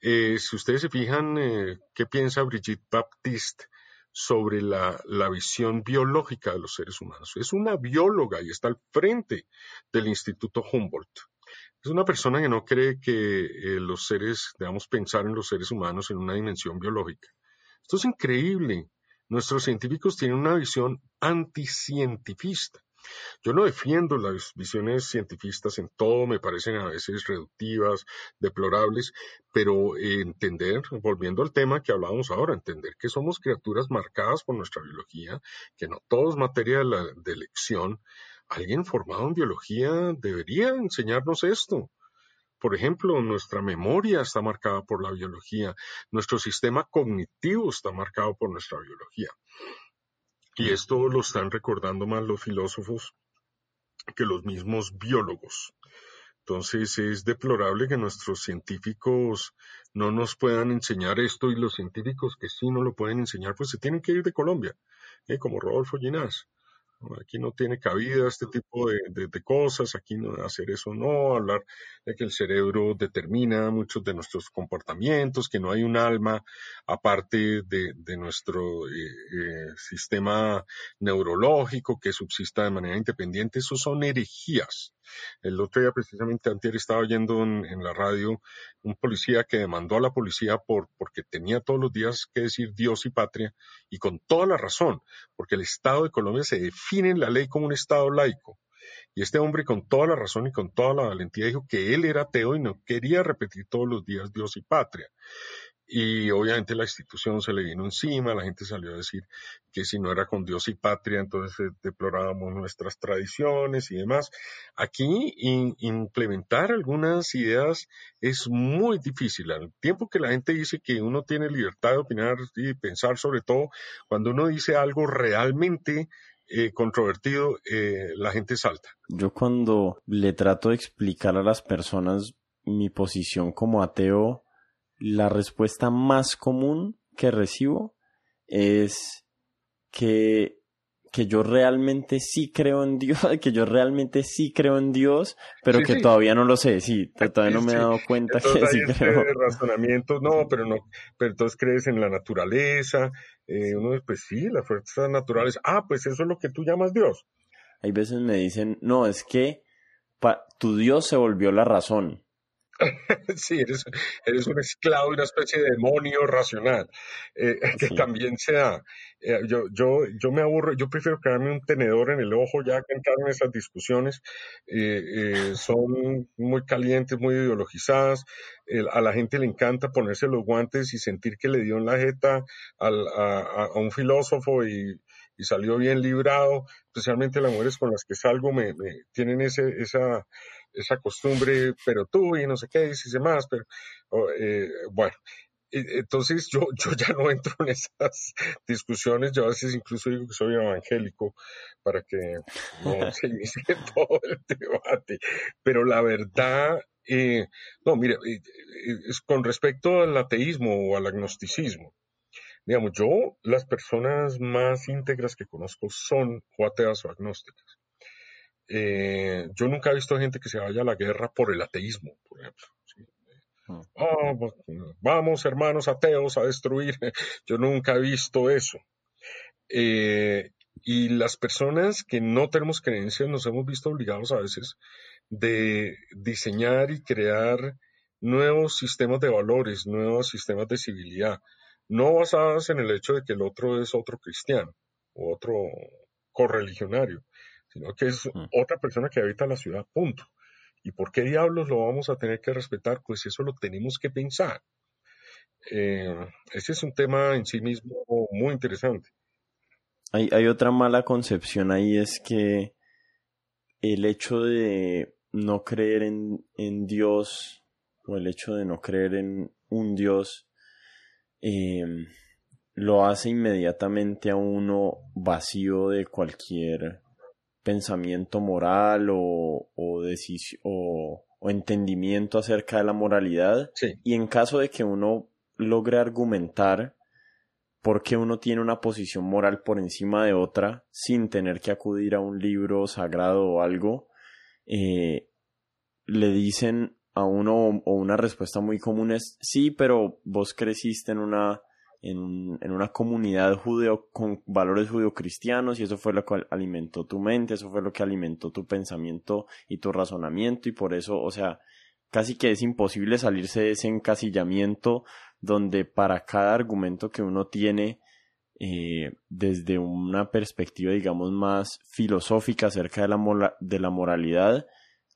Eh, si ustedes se fijan, eh, ¿qué piensa Brigitte Baptiste sobre la, la, visión biológica de los seres humanos? Es una bióloga y está al frente del Instituto Humboldt. Es una persona que no cree que los seres, debamos pensar en los seres humanos en una dimensión biológica, esto es increíble. Nuestros científicos tienen una visión anticientifista. Yo no defiendo las visiones cientifistas en todo, me parecen a veces reductivas, deplorables, pero entender, volviendo al tema que hablábamos ahora, entender que somos criaturas marcadas por nuestra biología, que no todo es materia de, de elección, alguien formado en biología debería enseñarnos esto. Por ejemplo, nuestra memoria está marcada por la biología, nuestro sistema cognitivo está marcado por nuestra biología. Y esto lo están recordando más los filósofos que los mismos biólogos. Entonces es deplorable que nuestros científicos no nos puedan enseñar esto y los científicos que sí no lo pueden enseñar, pues se tienen que ir de Colombia, ¿eh? como Rodolfo Ginás. Aquí no tiene cabida este tipo de, cosas, aquí no hacer eso no, hablar de que el cerebro determina muchos de nuestros comportamientos, que no hay un alma aparte de, nuestro eh, eh, sistema neurológico que subsista de manera independiente, eso son herejías. El otro día, precisamente, antes estaba oyendo en, la radio un policía que demandó a la policía por, porque tenía todos los días que decir Dios y patria, y con toda la razón, porque el Estado de Colombia se define en la ley como un Estado laico. Y este hombre con toda la razón y con toda la valentía dijo que él era ateo y no quería repetir todos los días Dios y patria y obviamente la institución se le vino encima, la gente salió a decir que si no era con Dios y patria, entonces eh, deplorábamos nuestras tradiciones y demás. Aquí implementar algunas ideas es muy difícil. Al tiempo que la gente dice que uno tiene libertad de opinar y pensar sobre todo, cuando uno dice algo realmente eh, controvertido, eh, la gente salta. Yo cuando le trato de explicar a las personas mi posición como ateo, la respuesta más común que recibo es que, que yo realmente sí creo en Dios, que yo realmente sí creo en Dios, pero que todavía no lo sé, sí, todavía no me he dado cuenta que sí creo. razonamientos, no, pero no, pero entonces crees en la naturaleza, eh, uno pues sí, las fuerzas naturales, ah, pues eso es lo que tú llamas Dios. Hay veces me dicen, no, es que tu Dios se volvió la razón. sí, eres, eres un esclavo y una especie de demonio racional, eh, que también se da. Eh, yo, yo, yo me aburro, yo prefiero quedarme un tenedor en el ojo ya que entrar en esas discusiones. Eh, son muy calientes, muy ideologizadas. a la gente le encanta ponerse los guantes y sentir que le dio en la jeta al, a, a, un filósofo y, y, salió bien librado. Especialmente las mujeres con las que salgo me, me tienen ese, esa esa costumbre, pero tú y no sé qué, y demás, pero eh, bueno. Entonces yo, yo ya no entro en esas discusiones, yo a veces incluso digo que soy evangélico para que no se inicie todo el debate, pero la verdad, eh, no, mire, es con respecto al ateísmo o al agnosticismo, digamos, yo las personas más íntegras que conozco son o ateas o agnósticas. Eh, yo nunca he visto gente que se vaya a la guerra por el ateísmo, por ejemplo. Ah, vamos, hermanos ateos, a destruir. Yo nunca he visto eso. Eh, y las personas que no tenemos creencias nos hemos visto obligados a veces de diseñar y crear nuevos sistemas de valores, nuevos sistemas de civilidad, no basados en el hecho de que el otro es otro cristiano o otro correligionario, sino que es mm. otra persona que habita la ciudad, punto. ¿Y por qué diablos lo vamos a tener que respetar? Pues eso lo tenemos que pensar. Eh, ese es un tema en sí mismo muy interesante. Hay, hay otra mala concepción ahí, es que el hecho de no creer en, en Dios o el hecho de no creer en un Dios eh, lo hace inmediatamente a uno vacío de cualquier pensamiento moral o, o, o, o entendimiento acerca de la moralidad. Y en caso de que uno logre argumentar por qué uno tiene una posición moral por encima de otra sin tener que acudir a un libro sagrado o algo, eh, le dicen a uno o una respuesta muy común es sí, pero vos creciste en una en, en, una comunidad judeo con valores judeocristianos y eso fue lo que alimentó tu mente, eso fue lo que alimentó tu pensamiento y tu razonamiento y por eso, o sea, casi que es imposible salirse de ese encasillamiento donde para cada argumento que uno tiene eh, desde una perspectiva, digamos, más filosófica acerca de la, de la moralidad,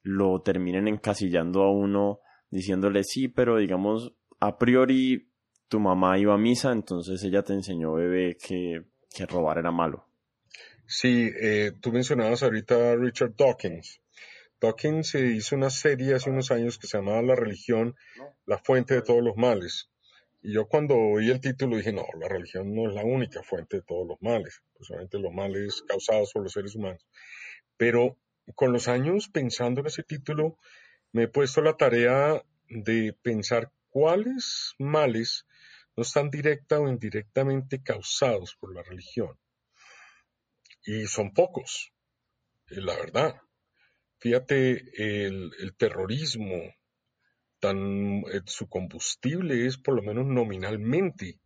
lo terminen encasillando a uno diciéndole sí, pero digamos, a priori tu mamá iba a misa, entonces ella te enseñó, bebé, que, que robar era malo. Sí, eh, tú mencionabas ahorita a Richard Dawkins. Dawkins hizo una serie hace unos años que se llamaba La religión, la fuente de todos los males. Y yo cuando oí el título dije, no, la religión no es la única fuente de todos los males, solamente los males causados por los seres humanos. Pero con los años, pensando en ese título, me he puesto la tarea de pensar cuáles males no están directa o indirectamente causados por la religión. Y son pocos, eh, la verdad. Fíjate, el, terrorismo, tan, eh, su combustible es por lo menos nominalmente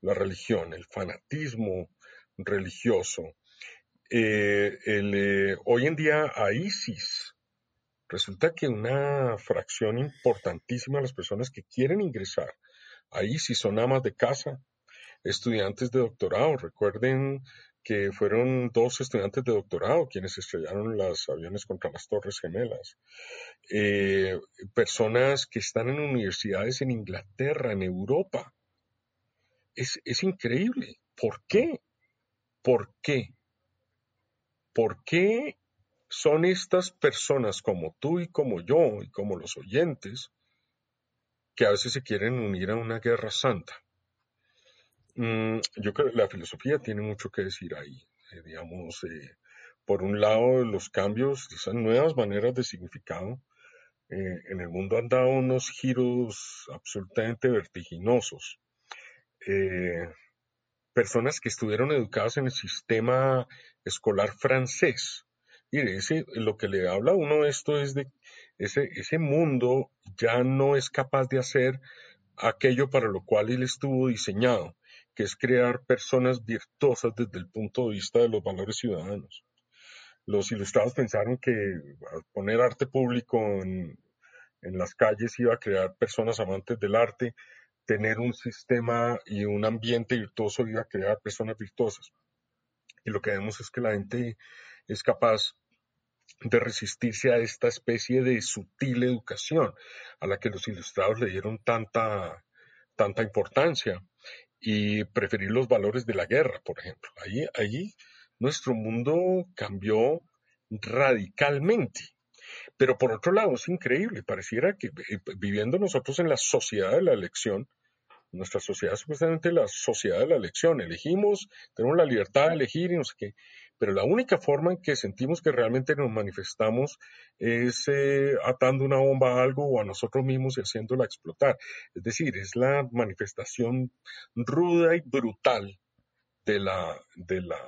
la religión, el fanatismo religioso. Eh, hoy en día a ISIS resulta que una fracción importantísima de las personas que quieren ingresar Ahí si son amas de casa, estudiantes de doctorado. Recuerden que fueron dos estudiantes de doctorado quienes estrellaron los aviones contra las Torres Gemelas. Eh, personas que están en universidades en Inglaterra, en Europa. Es, es increíble. ¿Por qué? ¿Por qué? ¿Por qué son estas personas como tú y como yo y como los oyentes que a veces se quieren unir a una guerra santa? Mm, yo creo que la filosofía tiene mucho que decir ahí. Eh, digamos, eh, por un lado, los cambios, esas nuevas maneras de significado eh, en el mundo han dado unos giros absolutamente vertiginosos. personas que estuvieron educadas en el sistema escolar francés. Mire, ese, lo que le habla a uno esto es de ese, ese mundo ya no es capaz de hacer aquello para lo cual él estuvo diseñado que es crear personas virtuosas desde el punto de vista de los valores ciudadanos. Los ilustrados pensaron que poner arte público en, las calles iba a crear personas amantes del arte, tener un sistema y un ambiente virtuoso iba a crear personas virtuosas. Y lo que vemos es que la gente es capaz de resistirse a esta especie de sutil educación a la que los ilustrados le dieron tanta, tanta importancia y preferir los valores de la guerra, por ejemplo. Allí, allí nuestro mundo cambió radicalmente. Pero por otro lado, es increíble, pareciera que eh, viviendo nosotros en la sociedad de la elección, nuestra sociedad es supuestamente la sociedad de la elección, elegimos, tenemos la libertad de elegir y no sé qué, pero la única forma en que sentimos que realmente nos manifestamos es eh, atando una bomba a algo o a nosotros mismos y haciéndola explotar. Es decir, es la manifestación ruda y brutal de la, de la,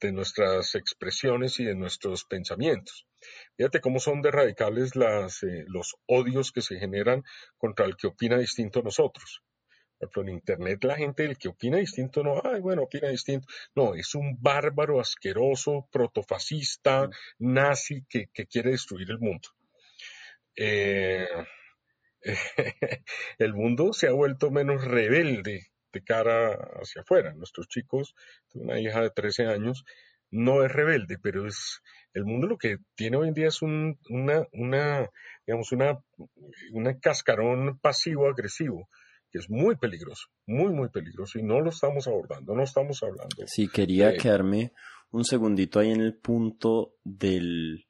de nuestras expresiones y de nuestros pensamientos. Fíjate cómo son de radicales eh, los odios que se generan contra el que opina distinto a nosotros ejemplo, en Internet la gente, el que opina distinto, no, ay, bueno, opina distinto. No, es un bárbaro, asqueroso, protofascista, nazi que, quiere destruir el mundo. Eh, el mundo se ha vuelto menos rebelde de cara hacia afuera. Nuestros chicos, una hija de 13 años, no es rebelde, pero es el mundo lo que tiene hoy en día es un, una, una, digamos, una, una cascarón pasivo-agresivo es muy peligroso, muy, muy peligroso y no lo estamos abordando, no estamos hablando. Sí, quería quedarme un segundito ahí en el punto del,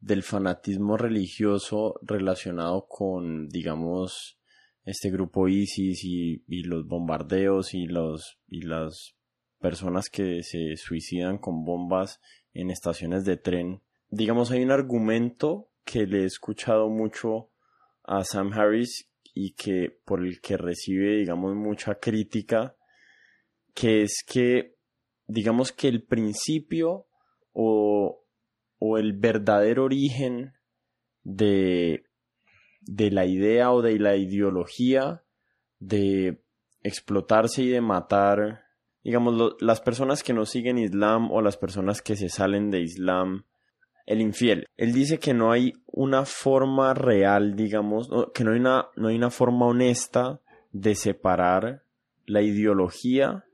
del fanatismo religioso relacionado con, digamos, este grupo ISIS y, y los bombardeos y, los, y las personas que se suicidan con bombas en estaciones de tren. Digamos, hay un argumento que le he escuchado mucho a Sam Harris y que por el que recibe, digamos, mucha crítica, que es que, digamos que el principio o, o el verdadero origen de, de la idea o de la ideología de explotarse y de matar, digamos, las personas que no siguen Islam o las personas que se salen de Islam el infiel. Él dice que no hay una forma real, digamos, que no hay una, no hay una forma honesta de separar la ideología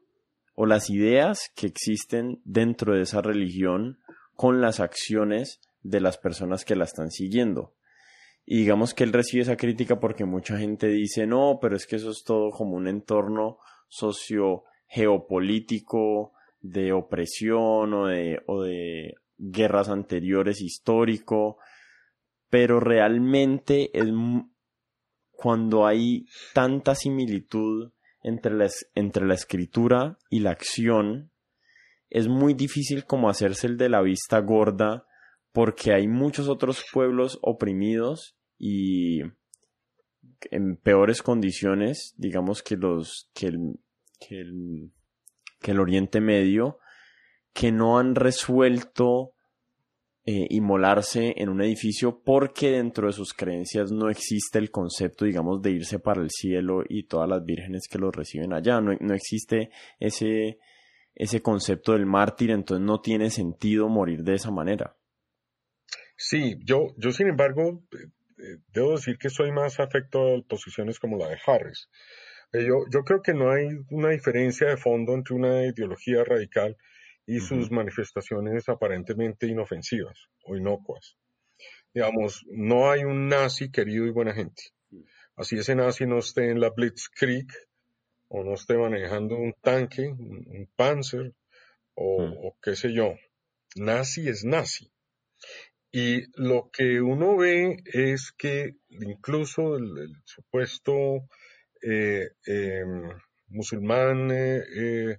o las ideas que existen dentro de esa religión con las acciones de las personas que la están siguiendo. Y digamos que él recibe esa crítica porque mucha gente dice, no, pero es que eso es todo como un entorno socio geopolítico de opresión o de, o de guerras anteriores histórico, pero realmente es cuando hay tanta similitud entre la, entre la escritura y la acción, es muy difícil como hacerse el de la vista gorda porque hay muchos otros pueblos oprimidos y en peores condiciones, digamos que los que el, que el, que el Oriente Medio que no han resuelto eh, inmolarse en un edificio porque dentro de sus creencias no existe el concepto, digamos, de irse para el cielo y todas las vírgenes que los reciben allá. No, no existe ese, ese concepto del mártir, entonces no tiene sentido morir de esa manera. Sí, yo, yo sin embargo, eh, eh, debo decir que soy más afecto a posiciones como la de Harris, Eh, yo, yo creo que no hay una diferencia de fondo entre una ideología radical y sus manifestaciones aparentemente inofensivas o inocuas. Digamos, no hay un nazi querido y buena gente. Así ese nazi no esté en la Blitzkrieg o no esté manejando un tanque, un, Panzer o, o qué sé yo. Nazi es nazi. Y lo que uno ve es que incluso el, supuesto eh, em, musulmán eh,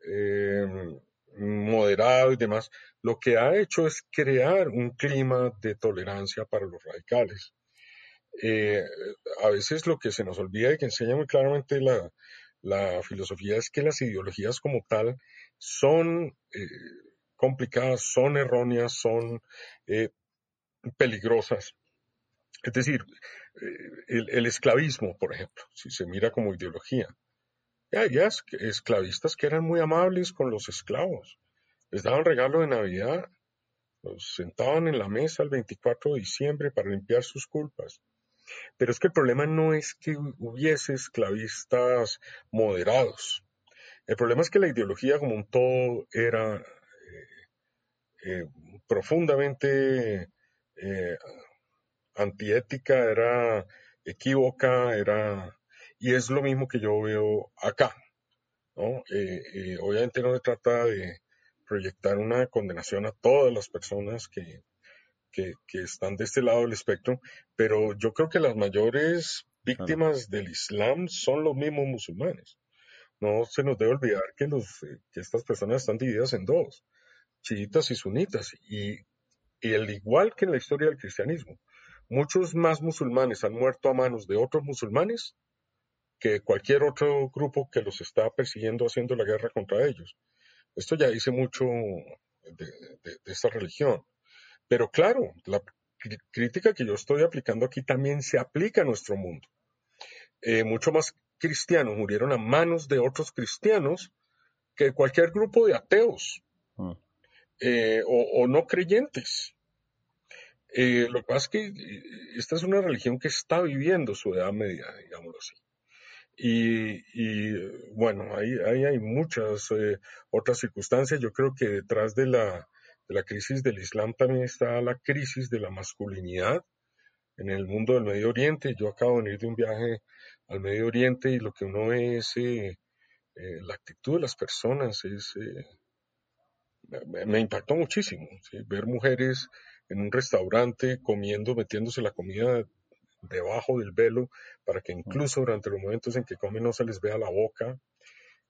em, moderado y demás, lo que ha hecho es crear un clima de tolerancia para los radicales. Eh, a veces lo que se nos olvida y que enseña muy claramente la, filosofía es que las ideologías como tal son complicadas, son erróneas, son eh, peligrosas. Es decir, eh, el, esclavismo, por ejemplo, si se mira como ideología. Había esclavistas que eran muy amables con los esclavos. Les daban regalo de Navidad, los sentaban en la mesa el 24 de diciembre para limpiar sus culpas. Pero es que el problema no es que hubiese esclavistas moderados. El problema es que la ideología como un todo era eh, profundamente eh, antiética, era equívoca, era... Y es lo mismo que yo veo acá. ¿no? Eh, obviamente no se trata de proyectar una condenación a todas las personas que, que, están de este lado del espectro, pero yo creo que las mayores víctimas del Islam son los mismos musulmanes. No se nos debe olvidar que, los, que estas personas están divididas en dos chiitas y sunitas. Y, y al igual que en la historia del cristianismo, muchos más musulmanes han muerto a manos de otros musulmanes que cualquier otro grupo que los está persiguiendo haciendo la guerra contra ellos. Esto ya dice mucho de, esta religión. Pero claro, la crítica que yo estoy aplicando aquí también se aplica a nuestro mundo. Eh, mucho más cristianos murieron a manos de otros cristianos que cualquier grupo de ateos. Mm. Eh, o, no creyentes. Eh, lo que pasa es que eh, esta es una religión que está viviendo su edad media, digámoslo así. Y, bueno, ahí, hay muchas otras circunstancias. Yo creo que detrás de la, de la crisis del Islam también está la crisis de la masculinidad en el mundo del Medio Oriente. Yo acabo de venir de un viaje al Medio Oriente y lo que uno ve es la actitud de las personas, es me, impactó muchísimo ver mujeres en un restaurante comiendo, metiéndose la comida debajo del velo para que incluso durante los momentos en que comen no se les vea la boca.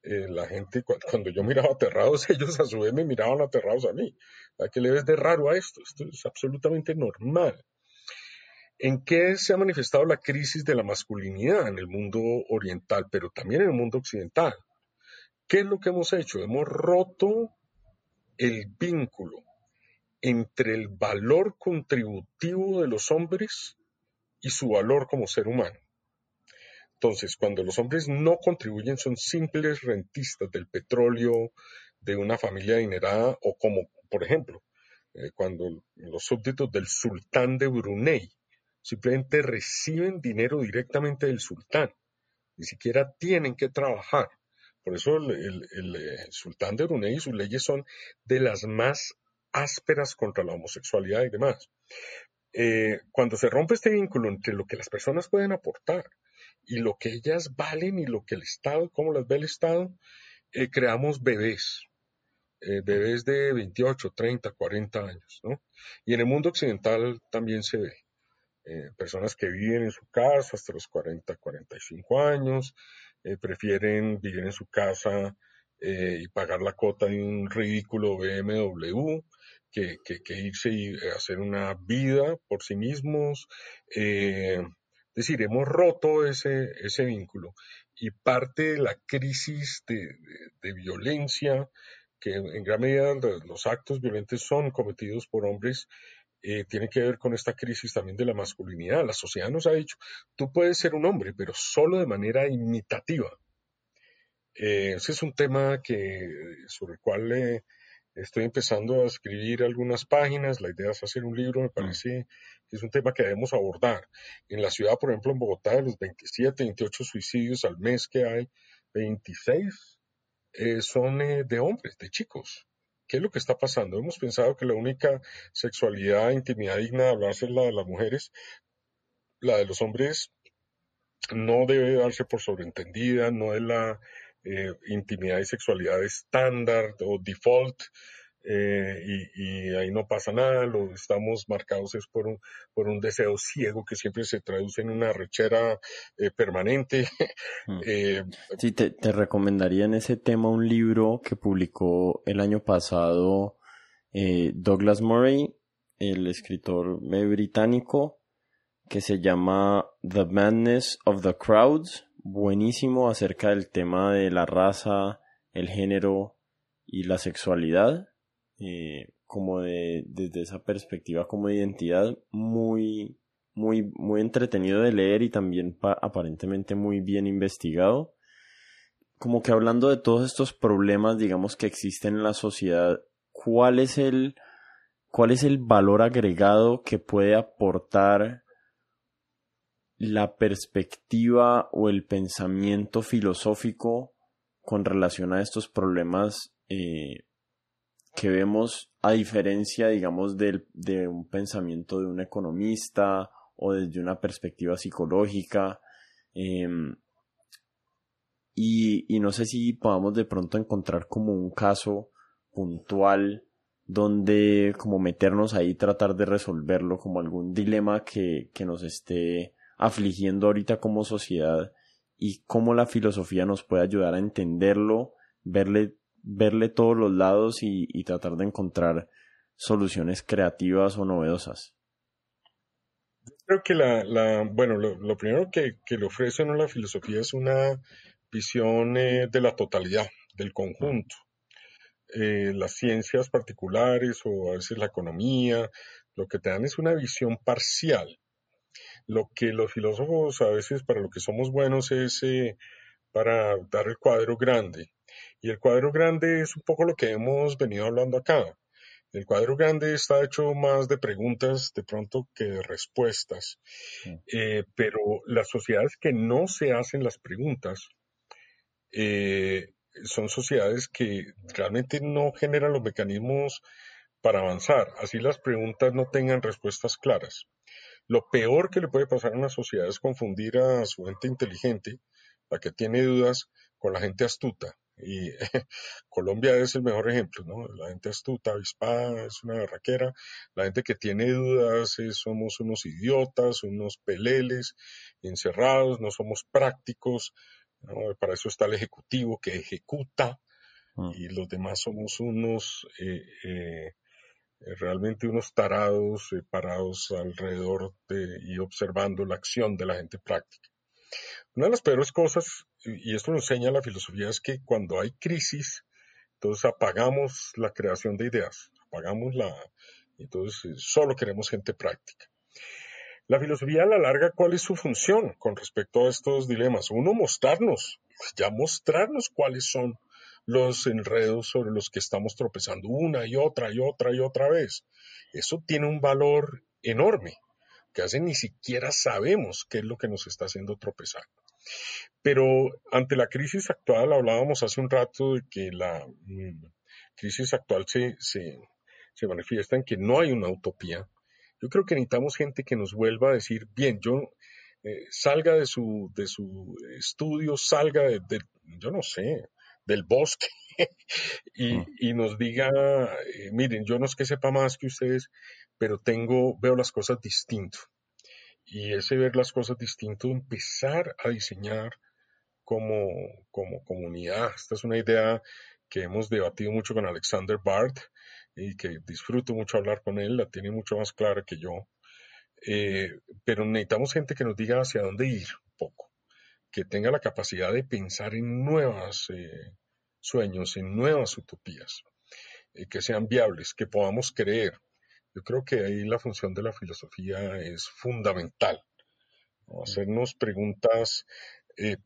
Eh, la gente, cuando yo miraba aterrados, ellos a su vez me miraban aterrados a mí. ¿A qué le ves de raro a esto? Esto es absolutamente normal. ¿En qué se ha manifestado la crisis de la masculinidad en el mundo oriental, pero también en el mundo occidental? ¿Qué es lo que hemos hecho? Hemos roto el vínculo entre el valor contributivo de los hombres y su valor como ser humano. Entonces, cuando los hombres no contribuyen, son simples rentistas del petróleo de una familia adinerada o como, por ejemplo, eh, cuando los súbditos del sultán de Brunei simplemente reciben dinero directamente del sultán, ni siquiera tienen que trabajar por eso el, eh, sultán de Brunei y sus leyes son de las más ásperas contra la homosexualidad y demás. Eh, cuando se rompe este vínculo entre lo que las personas pueden aportar y lo que ellas valen y lo que el Estado, cómo las ve el Estado, eh, creamos bebés, bebés de 28, 30, 40 años, ¿no? Y en el mundo occidental también se ve. personas que viven en su casa hasta los 40, 45 años, eh, prefieren vivir en su casa eh, y pagar la cuota de un ridículo BMW que, irse y eh, hacer una vida por sí mismos. es decir, hemos roto ese, ese vínculo y parte de la crisis de, de violencia que en gran medida los actos violentos son cometidos por hombres eh, tiene que ver con esta crisis también de la masculinidad. La sociedad nos ha dicho, tú puedes ser un hombre, pero solo de manera imitativa. Eh, ese es un tema que, sobre el cual Estoy empezando a escribir algunas páginas, la idea es hacer un libro, me mm. parece que es un tema que debemos abordar. En la ciudad, por ejemplo, en Bogotá, de los 27, 28 suicidios al mes que hay, 26 eh, son eh, de hombres, de chicos. ¿Qué es lo que está pasando? Hemos pensado que la única sexualidad, intimidad digna de hablarse es la de las mujeres, la de los hombres no debe darse por sobreentendida, no es la eh, intimidad y sexualidad estándar o default, eh, y, ahí no pasa nada, lo estamos marcados es por un, por un deseo ciego que siempre se traduce en una rechera eh, permanente. Mm. sí, te, te, recomendaría en ese tema un libro que publicó el año pasado Douglas Murray, el escritor británico, que se llama The Madness of the Crowds, buenísimo acerca del tema de la raza, el género y la sexualidad, eh, como de, desde esa perspectiva como de identidad, muy, muy, muy entretenido de leer y también aparentemente muy bien investigado. Como que hablando de todos estos problemas, digamos, que existen en la sociedad, ¿cuál es el, cuál es el valor agregado que puede aportar la perspectiva o el pensamiento filosófico con relación a estos problemas eh, que vemos a diferencia, digamos, de, de un pensamiento de un economista o desde una perspectiva psicológica. Em, y, y, no sé si podamos de pronto encontrar como un caso puntual donde como meternos ahí y tratar de resolverlo como algún dilema que, que nos esté afligiendo ahorita como sociedad y cómo la filosofía nos puede ayudar a entenderlo, verle, verle todos los lados y, tratar de encontrar soluciones creativas o novedosas. Creo que la, la bueno, lo, primero que, le ofrece a la filosofía es una visión eh, de la totalidad, del conjunto. Eh, las ciencias particulares o a veces la economía, lo que te dan es una visión parcial lo que los filósofos a veces para lo que somos buenos es eh, para dar el cuadro grande. Y el cuadro grande es un poco lo que hemos venido hablando acá. El cuadro grande está hecho más de preguntas de pronto que de respuestas. Eh, pero las sociedades que no se hacen las preguntas eh, son sociedades que realmente no generan los mecanismos para avanzar. Así las preguntas no tengan respuestas claras. Lo peor que le puede pasar a una sociedad es confundir a su gente inteligente, la que tiene dudas, con la gente astuta. Y Colombia es el mejor ejemplo, ¿no? La gente astuta, avispada, es una barraquera. La gente que tiene dudas somos unos idiotas, unos peleles, encerrados, no somos prácticos. Para eso está el ejecutivo que ejecuta mm. y los demás somos unos eh, eh, realmente unos tarados eh, parados alrededor de, y observando la acción de la gente práctica. Una de las peores cosas, y esto lo enseña la filosofía, es que cuando hay crisis, entonces apagamos la creación de ideas, apagamos la, entonces eh, solo queremos gente práctica. La filosofía a la larga, ¿cuál es su función con respecto a estos dilemas? Uno, mostrarnos, ya mostrarnos cuáles son los enredos sobre los que estamos tropezando una y otra y otra y otra vez. Eso tiene un valor enorme, que hace ni siquiera sabemos qué es lo que nos está haciendo tropezar. Pero ante la crisis actual, hablábamos hace un rato de que la mm, crisis actual se, se, manifiesta en que no hay una utopía. Yo creo que necesitamos gente que nos vuelva a decir, bien, yo eh, salga de su, de su estudio, salga de, yo no sé, del bosque mm. y, nos diga, eh, miren, yo no es que sepa más que ustedes, pero tengo, veo las cosas distinto. Y ese ver las cosas distinto, empezar a diseñar como, como comunidad. Esta es una idea que hemos debatido mucho con Alexander Bart y que disfruto mucho hablar con él, la tiene mucho más clara que yo. Eh, pero necesitamos gente que nos diga hacia dónde ir un poco que tenga la capacidad de pensar en nuevos eh, sueños, en nuevas utopías, eh, que sean viables, que podamos creer. Yo creo que ahí la función de la filosofía es fundamental. Hacernos preguntas. Eh,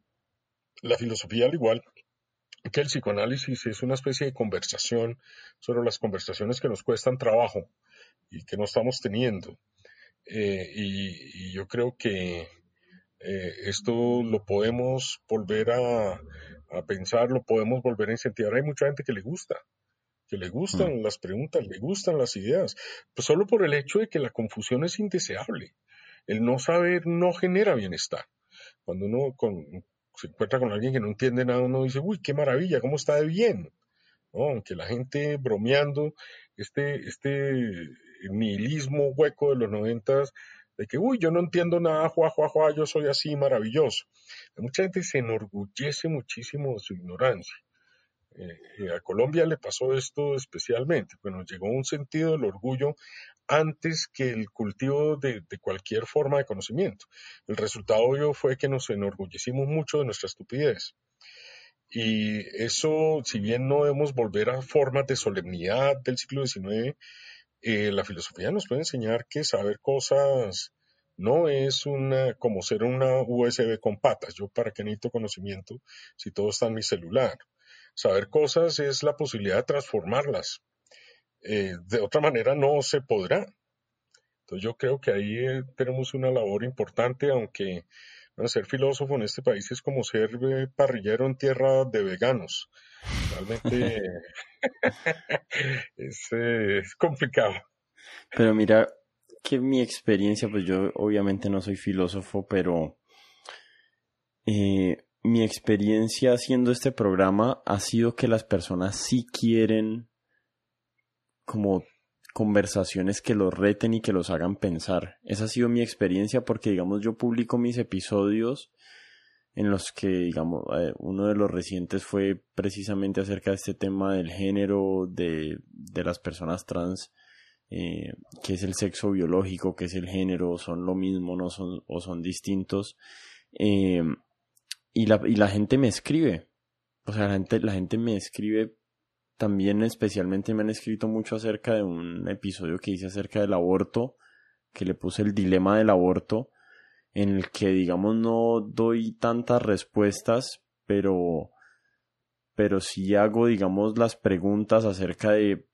la filosofía, al igual que el psicoanálisis es una especie de conversación sobre las conversaciones que nos cuestan trabajo y que no estamos teniendo. Eh, y, yo creo que eh, esto lo podemos volver a, pensar, lo podemos volver a incentivar. Hay mucha gente que le gusta, que le gustan mm. las preguntas, le gustan las ideas, pues solo por el hecho de que la confusión es indeseable. El no saber no genera bienestar. Cuando uno se encuentra con alguien que no entiende nada, uno dice, uy, qué maravilla, cómo está de bien. Aunque la gente bromeando, este, este nihilismo hueco de los noventas, de que, uy, yo no entiendo nada, juá, juá, juá, yo soy así, maravilloso. Mucha gente se enorgullece muchísimo de su ignorancia. Eh, a Colombia le pasó esto especialmente, nos llegó un sentido del orgullo antes que el cultivo de, cualquier forma de conocimiento. El resultado obvio fue que nos enorgullecimos mucho de nuestra estupidez. Y eso, si bien no debemos volver a formas de solemnidad del siglo XIX, eh, la filosofía nos puede enseñar que saber cosas no es una, como ser una USB con patas. Yo para qué necesito conocimiento si todo está en mi celular. Saber cosas es la posibilidad de transformarlas. Eh, de otra manera no se podrá. Entonces yo creo que ahí eh, tenemos una labor importante, aunque ser filósofo en este país es como ser eh, parrillero en tierra de veganos. Realmente es, complicado. Pero mira, que mi experiencia, pues yo obviamente no soy filósofo, pero mi experiencia haciendo este programa ha sido que las personas sí quieren como conversaciones que los reten y que los hagan pensar. Esa ha sido mi experiencia porque, digamos, yo publico mis episodios en los que, digamos, eh, uno de los recientes fue precisamente acerca de este tema del género de, de las personas trans, eh, que es el sexo biológico, que es el género, son lo mismo, no son, o son distintos. Eh, y la, y la gente me escribe. O sea, la gente, la gente me escribe también especialmente me han escrito mucho acerca de un episodio que hice acerca del aborto, que le puse el dilema del aborto, en el que digamos no doy tantas respuestas, pero pero sí hago digamos las preguntas acerca de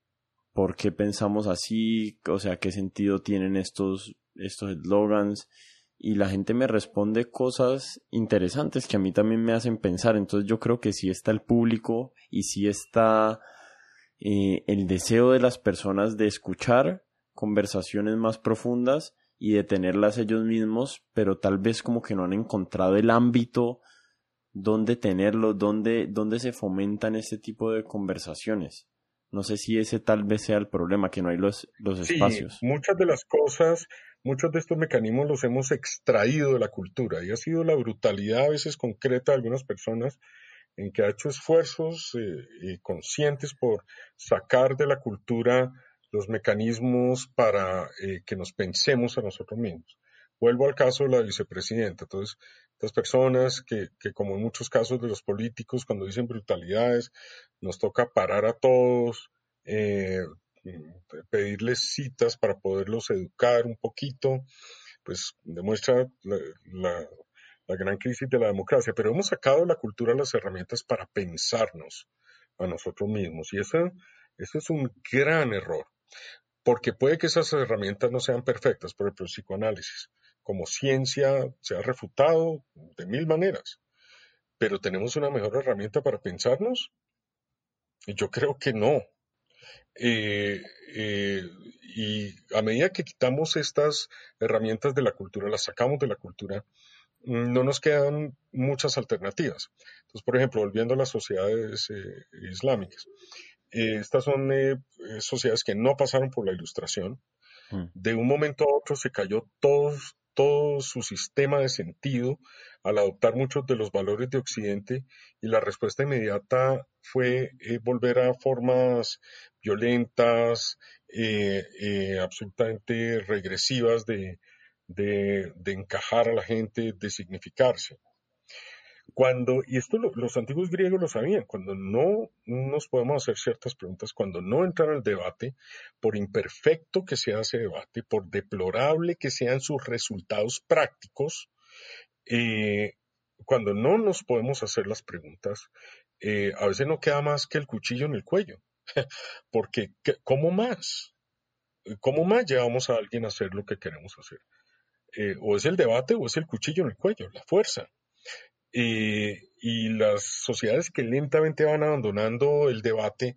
por qué pensamos así, o sea, qué sentido tienen estos estos eslogans y la gente me responde cosas interesantes que a mí también me hacen pensar. Entonces yo creo que sí está el público y sí está eh, el deseo de las personas de escuchar conversaciones más profundas y de tenerlas ellos mismos, pero tal vez como que no han encontrado el ámbito donde tenerlo, donde, donde se fomentan este tipo de conversaciones. No sé si ese tal vez sea el problema, que no hay los, los sí, espacios. Muchas de las cosas muchos de estos mecanismos los hemos extraído de la cultura y ha sido la brutalidad a veces concreta de algunas personas en que ha hecho esfuerzos eh, conscientes por sacar de la cultura los mecanismos para eh, que nos pensemos a nosotros mismos. Vuelvo al caso de la vicepresidenta. Entonces, estas personas que, que, como en muchos casos de los políticos, cuando dicen brutalidades, nos toca parar a todos, eh, pedirles citas para poderlos educar un poquito, pues demuestra la, gran crisis de la democracia. Pero hemos sacado de la cultura las herramientas para pensarnos a nosotros mismos y eso es un gran error, porque puede que esas herramientas no sean perfectas, por ejemplo, el psicoanálisis como ciencia se ha refutado de mil maneras, pero tenemos una mejor herramienta para pensarnos. Y yo creo que no, eh, eh, y a medida que quitamos estas herramientas de la cultura, las sacamos de la cultura, mm, no nos quedan muchas alternativas. Entonces, por ejemplo, volviendo a las sociedades eh, islámicas, estas son sociedades que no pasaron por la ilustración. Mm. De un momento a otro se cayó todos, todo su sistema de sentido al adoptar muchos de los valores de Occidente y la respuesta inmediata fue eh, volver a formas violentas, eh, eh, absolutamente regresivas de, de, encajar a la gente, de significarse. Cuando, y esto los antiguos griegos lo sabían, cuando no nos podemos hacer ciertas preguntas, cuando no entrar al debate, por imperfecto que sea ese debate, por deplorable que sean sus resultados prácticos, eh, cuando no nos podemos hacer las preguntas, eh, a veces no queda más que el cuchillo en el cuello, porque ¿cómo más? ¿Cómo más llevamos a alguien a hacer lo que queremos hacer? Eh, o es el debate o es el cuchillo en el cuello, la fuerza. Y las sociedades que lentamente van abandonando el debate,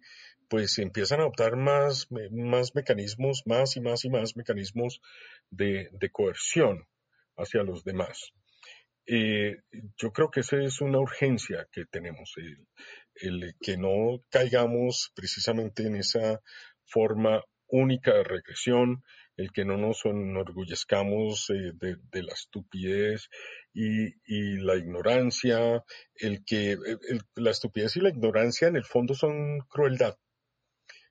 pues empiezan a adoptar más, más mecanismos, más y más y más mecanismos de, coerción hacia los demás. Eh, yo creo que esa es una urgencia que tenemos, el, que no caigamos precisamente en esa forma única de regresión, el que no nos enorgullezcamos eh, de, la estupidez y, la ignorancia, el que la estupidez y la ignorancia en el fondo son crueldad.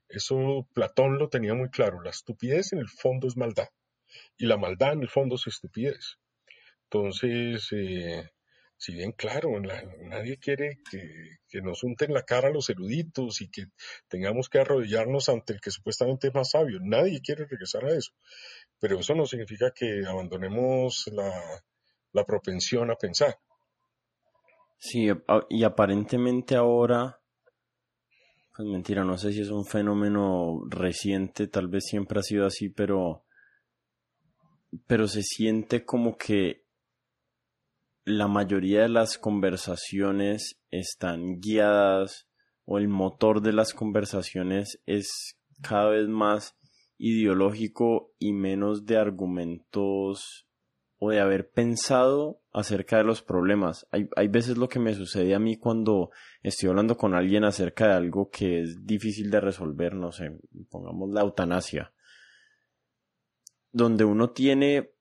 Eso Platón lo tenía muy claro. La estupidez en el fondo es maldad y la maldad en el fondo es estupidez. Entonces, eh, si bien claro, nadie quiere que, nos unten la cara a los eruditos y que tengamos que arrodillarnos ante el que supuestamente es más sabio. Nadie quiere regresar a eso. Pero eso no significa que abandonemos la, la propensión a pensar. Sí, y aparentemente ahora pues mentira, no sé si es un fenómeno reciente, tal vez siempre ha sido así, pero pero se siente como que la mayoría de las conversaciones están guiadas o el motor de las conversaciones es cada vez más ideológico y menos de argumentos o de haber pensado acerca de los problemas. Hay, hay veces lo que me sucede a mí cuando estoy hablando con alguien acerca de algo que es difícil de resolver, no sé, pongamos la eutanasia, donde uno tiene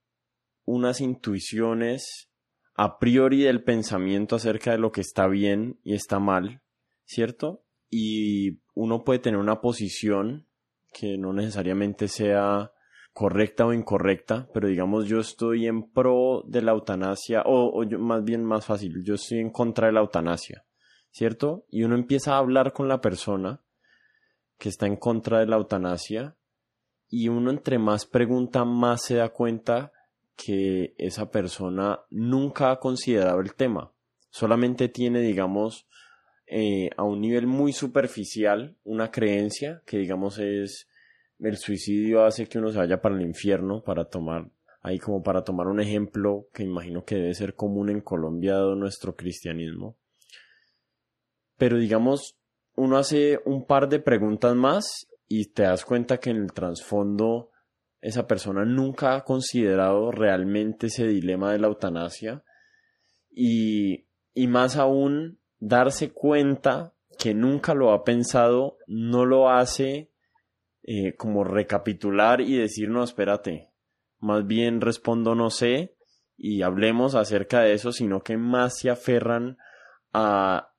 unas intuiciones a priori del pensamiento acerca de lo que está bien y está mal, ¿cierto? Y uno puede tener una posición que no necesariamente sea correcta o incorrecta, pero digamos yo estoy en pro de la eutanasia, o, más bien más fácil, yo estoy en contra de la eutanasia, ¿cierto? Y uno empieza a hablar con la persona que está en contra de la eutanasia, y uno entre más pregunta, más se da cuenta que esa persona nunca ha considerado el tema, solamente tiene, digamos, eh, a un nivel muy superficial una creencia que digamos es el suicidio hace que uno se vaya para el infierno, para tomar, ahí como para tomar un ejemplo que imagino que debe ser común en Colombia nuestro cristianismo. Pero digamos, uno hace un par de preguntas más y te das cuenta que en el trasfondo esa persona nunca ha considerado realmente ese dilema de la eutanasia y, y más aún darse cuenta que nunca lo ha pensado no lo hace eh, como recapitular y decir, no, espérate, más bien respondo no sé y hablemos acerca de eso, sino que más se aferran a,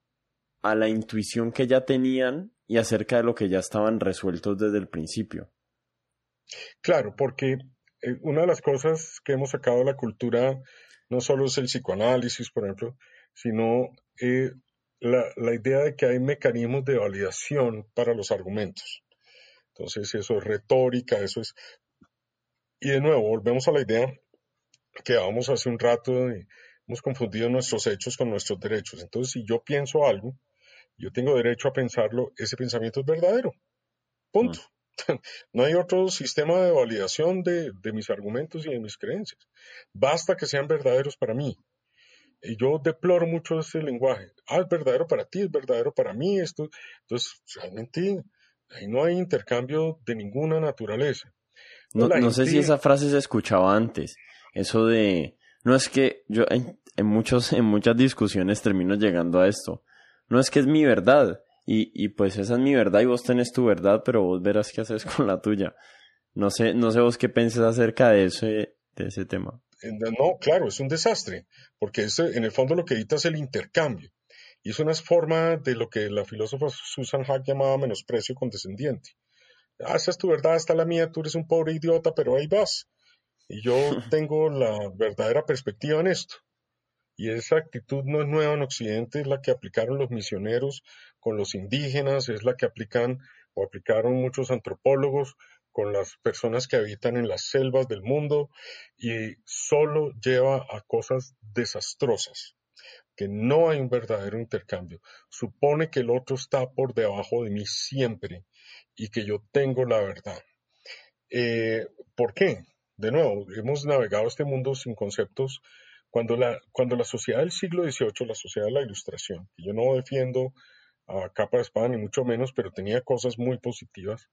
a la intuición que ya tenían y acerca de lo que ya estaban resueltos desde el principio. Claro, porque eh, una de las cosas que hemos sacado de la cultura no solo es el psicoanálisis, por ejemplo, sino eh, la, idea de que hay mecanismos de validación para los argumentos. Entonces eso es retórica, eso es... Y de nuevo, volvemos a la idea que vamos hace un rato, hemos confundido nuestros hechos con nuestros derechos. Entonces, si yo pienso algo, yo tengo derecho a pensarlo, ese pensamiento es verdadero. Punto. Mm. No hay otro sistema de validación de, de, mis argumentos y de mis creencias. Basta que sean verdaderos para mí. Y yo deploro mucho ese lenguaje. Ah, es verdadero para ti, es verdadero para mí. Esto, entonces, realmente Ahí no hay intercambio de ninguna naturaleza. No, sé si esa frase se escuchaba antes. Eso de, no es que yo en, muchos, en muchas discusiones termino llegando a esto. No es que es mi verdad. Y, y pues esa es mi verdad y vos tenés tu verdad, pero vos verás qué haces con la tuya. No sé, no sé vos qué pensés acerca de ese, de ese tema. No, claro, es un desastre, porque en el fondo lo que evita es el intercambio. Y es una forma de lo que la filósofa Susan Hack llamaba menosprecio condescendiente. Ah, esa es tu verdad, esta es la mía, tú eres un pobre idiota, pero ahí vas. Y yo tengo la verdadera perspectiva en esto. Y esa actitud no es nueva en Occidente, es la que aplicaron los misioneros con los indígenas, es la que aplican o aplicaron muchos antropólogos con las personas que habitan en las selvas del mundo y solo lleva a cosas desastrosas que no hay un verdadero intercambio. Supone que el otro está por debajo de mí siempre y que yo tengo la verdad. Eh, ¿Por qué? De nuevo, hemos navegado este mundo sin conceptos. Cuando la, cuando la sociedad del siglo XVIII, la sociedad de la ilustración, que yo no defiendo a capa de espada ni mucho menos, pero tenía cosas muy positivas,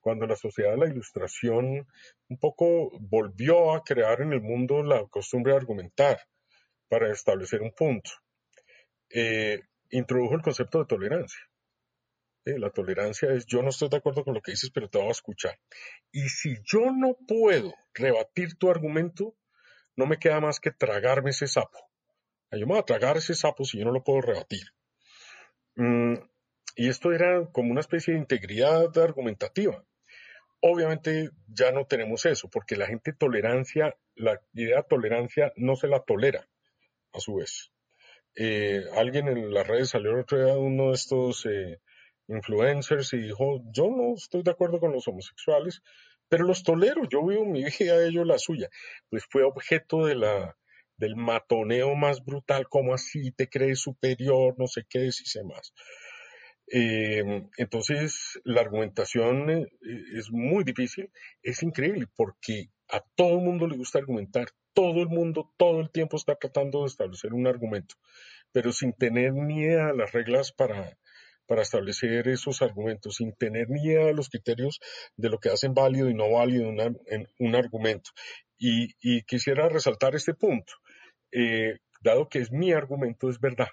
cuando la sociedad de la ilustración un poco volvió a crear en el mundo la costumbre de argumentar para establecer un punto, eh, introdujo el concepto de tolerancia. Eh, la tolerancia es yo no estoy de acuerdo con lo que dices, pero te voy a escuchar. Y si yo no puedo rebatir tu argumento, no me queda más que tragarme ese sapo. Yo me voy a tragar ese sapo si yo no lo puedo rebatir. Mm, y esto era como una especie de integridad argumentativa. Obviamente ya no tenemos eso, porque la gente tolerancia, la idea de tolerancia no se la tolera a su vez. Eh, alguien en las redes salió otro día uno de estos eh, influencers y dijo, yo no estoy de acuerdo con los homosexuales, pero los tolero, yo vivo mi vida ellos la suya. Pues fue objeto de la, del matoneo más brutal, como así te crees superior, no sé qué, dice más. Eh, entonces, la argumentación eh, es muy difícil, es increíble, porque a todo el mundo le gusta argumentar, todo el mundo todo el tiempo está tratando de establecer un argumento, pero sin tener ni idea de las reglas para, para establecer esos argumentos, sin tener ni idea de los criterios de lo que hacen válido y no válido en un argumento. Y, quisiera resaltar este punto, eh, dado que es mi argumento, es verdad.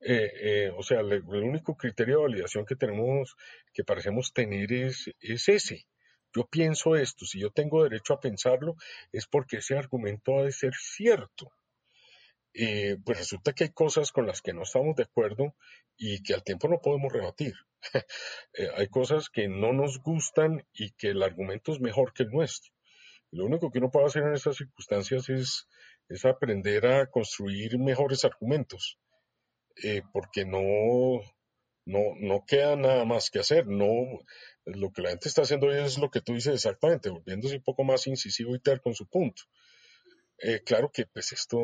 Eh, eh, o sea, el, único criterio de validación que tenemos, que parecemos tener es, es ese. Yo pienso esto, si yo tengo derecho a pensarlo, es porque ese argumento ha de ser cierto. Eh, pues resulta que hay cosas con las que no estamos de acuerdo y que al tiempo no podemos rebatir. hay cosas que no nos gustan y que el argumento es mejor que el nuestro. lo único que uno puede hacer en esas circunstancias es, es aprender a construir mejores argumentos. Eh, porque no, no, no queda nada más que hacer. No, lo que la gente está haciendo es lo que tú dices exactamente, volviéndose un poco más incisivo y terco en su punto. Eh, claro que pues esto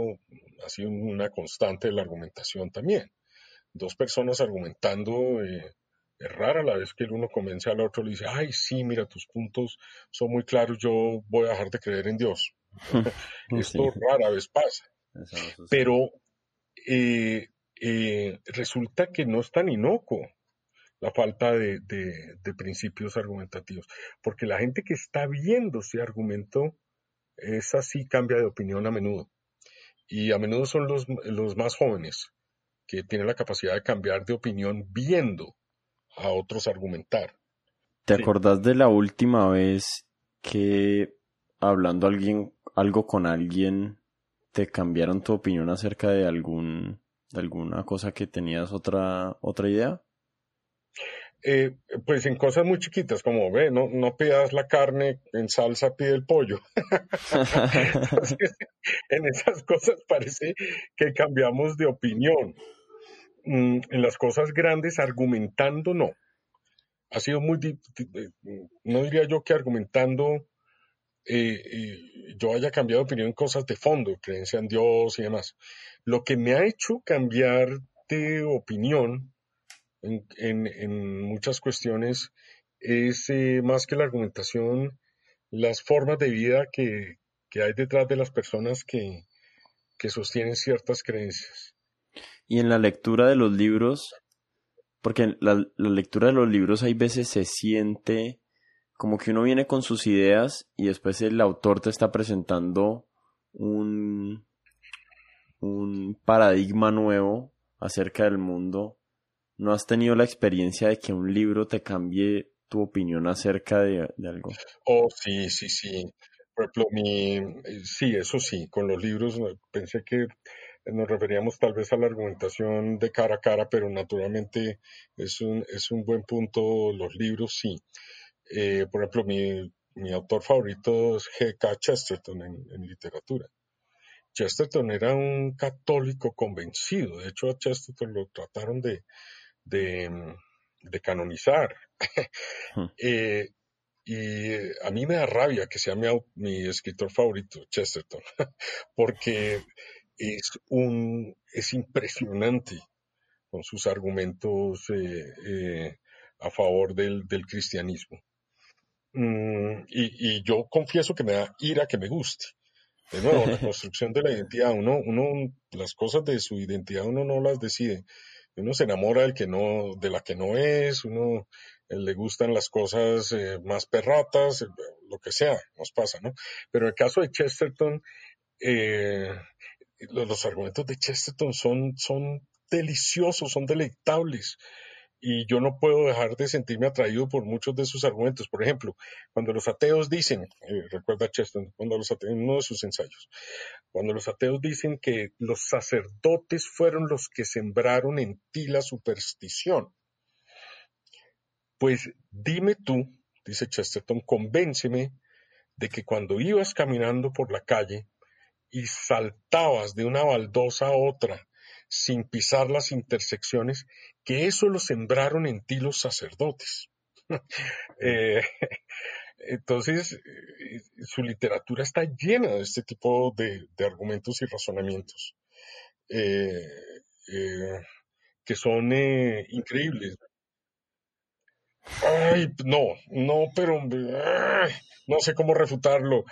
ha sido una constante de la argumentación también. Dos personas argumentando, eh, es rara la vez que el uno convence al otro y le dice, ay, sí, mira, tus puntos son muy claros, yo voy a dejar de creer en Dios. esto rara vez pasa. Pero eh, eh, resulta que no es tan inocuo la falta de, principios argumentativos, porque la gente que está viendo ese argumento es así, cambia de opinión a menudo. Y a menudo son los, los más jóvenes que tienen la capacidad de cambiar de opinión viendo a otros argumentar. ¿Te acordás de la última vez que hablando alguien, algo con alguien te cambiaron tu opinión acerca de algún alguna cosa que tenías otra, otra idea? Eh, pues en cosas muy chiquitas, como ve, no, no pidas la carne en salsa, pide el pollo. en esas cosas parece que cambiamos de opinión. Mm, en las cosas grandes, argumentando no. Ha sido muy, no diría yo que argumentando yo haya cambiado de opinión en cosas de fondo, creencia en Dios y demás. Lo que me ha hecho cambiar de opinión en, muchas cuestiones es eh, más que la argumentación, las formas de vida que, hay detrás de las personas que, sostienen ciertas creencias. Y en la lectura de los libros, porque la, la lectura de los libros hay veces se siente como que uno viene con sus ideas y después el autor te está presentando un, un paradigma nuevo acerca del mundo. ¿No has tenido la experiencia de que un libro te cambie tu opinión acerca de, algo? Oh, sí, sí, sí. Por ejemplo, mi, sí, eso sí, con los libros pensé que nos referíamos tal vez a la argumentación de cara a cara, pero naturalmente es un, es un buen punto los libros, sí. Eh, por ejemplo, mi, mi, autor favorito es G.K. Chesterton en, literatura. Chesterton era un católico convencido. De hecho, a Chesterton lo trataron de, de, de canonizar. Hmm. eh, y a mí me da rabia que sea mi, mi escritor favorito, Chesterton, porque es, un, es impresionante con sus argumentos eh, eh, a favor del, del cristianismo. Mm, y, y, yo confieso que me da ira que me guste. De nuevo, la construcción de la identidad, uno, uno, las cosas de su identidad uno no las decide. Uno se enamora del que no, de la que no es, uno eh, le gustan las cosas eh, más perratas, eh, lo que sea, nos pasa, ¿no? Pero en el caso de Chesterton, los, los, argumentos de Chesterton son, son deliciosos, son deleitables y yo no puedo dejar de sentirme atraído por muchos de sus argumentos. Por ejemplo, cuando los ateos dicen, eh, recuerda Cheston, cuando los ateos, en uno de sus ensayos, cuando los ateos dicen que los sacerdotes fueron los que sembraron en ti la superstición, pues dime tú, dice Chesterton, convénceme de que cuando ibas caminando por la calle y saltabas de una baldosa a otra sin pisar las intersecciones, que eso lo sembraron en ti los sacerdotes. Eh, entonces, eh, su literatura está llena de este tipo de, argumentos y razonamientos eh, que son increíbles. Ay, no, no, pero no sé cómo refutarlo.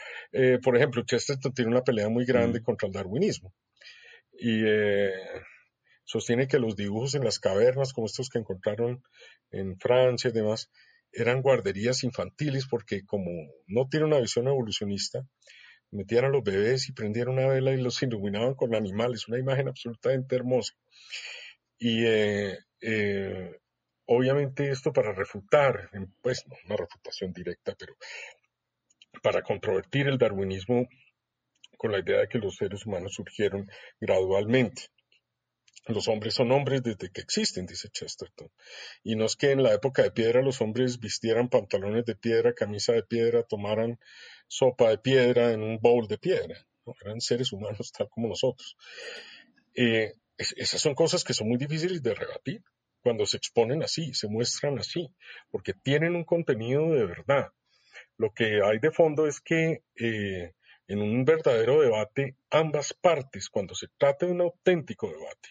por ejemplo, Chesterton tiene una pelea muy grande mm. contra el darwinismo y sostiene que los dibujos en las cavernas, como estos que encontraron en Francia y demás, eran guarderías infantiles porque como no tiene una visión evolucionista, metían a los bebés y prendían una vela y los iluminaban con animales, una imagen absolutamente hermosa. Y eh, eh, obviamente esto para refutar, pues no una refutación directa, pero para controvertir el darwinismo con la idea de que los seres humanos surgieron gradualmente. Los hombres son hombres desde que existen, dice Chesterton. Y no es que en la época de piedra los hombres vistieran pantalones de piedra, camisa de piedra, tomaran sopa de piedra en un bowl de piedra. Eran seres humanos tal como nosotros. Eh, esas son cosas que son muy difíciles de rebatir cuando se exponen así, se muestran así, porque tienen un contenido de verdad. Lo que hay de fondo es que eh, en un verdadero debate ambas partes, cuando se trata de un auténtico debate.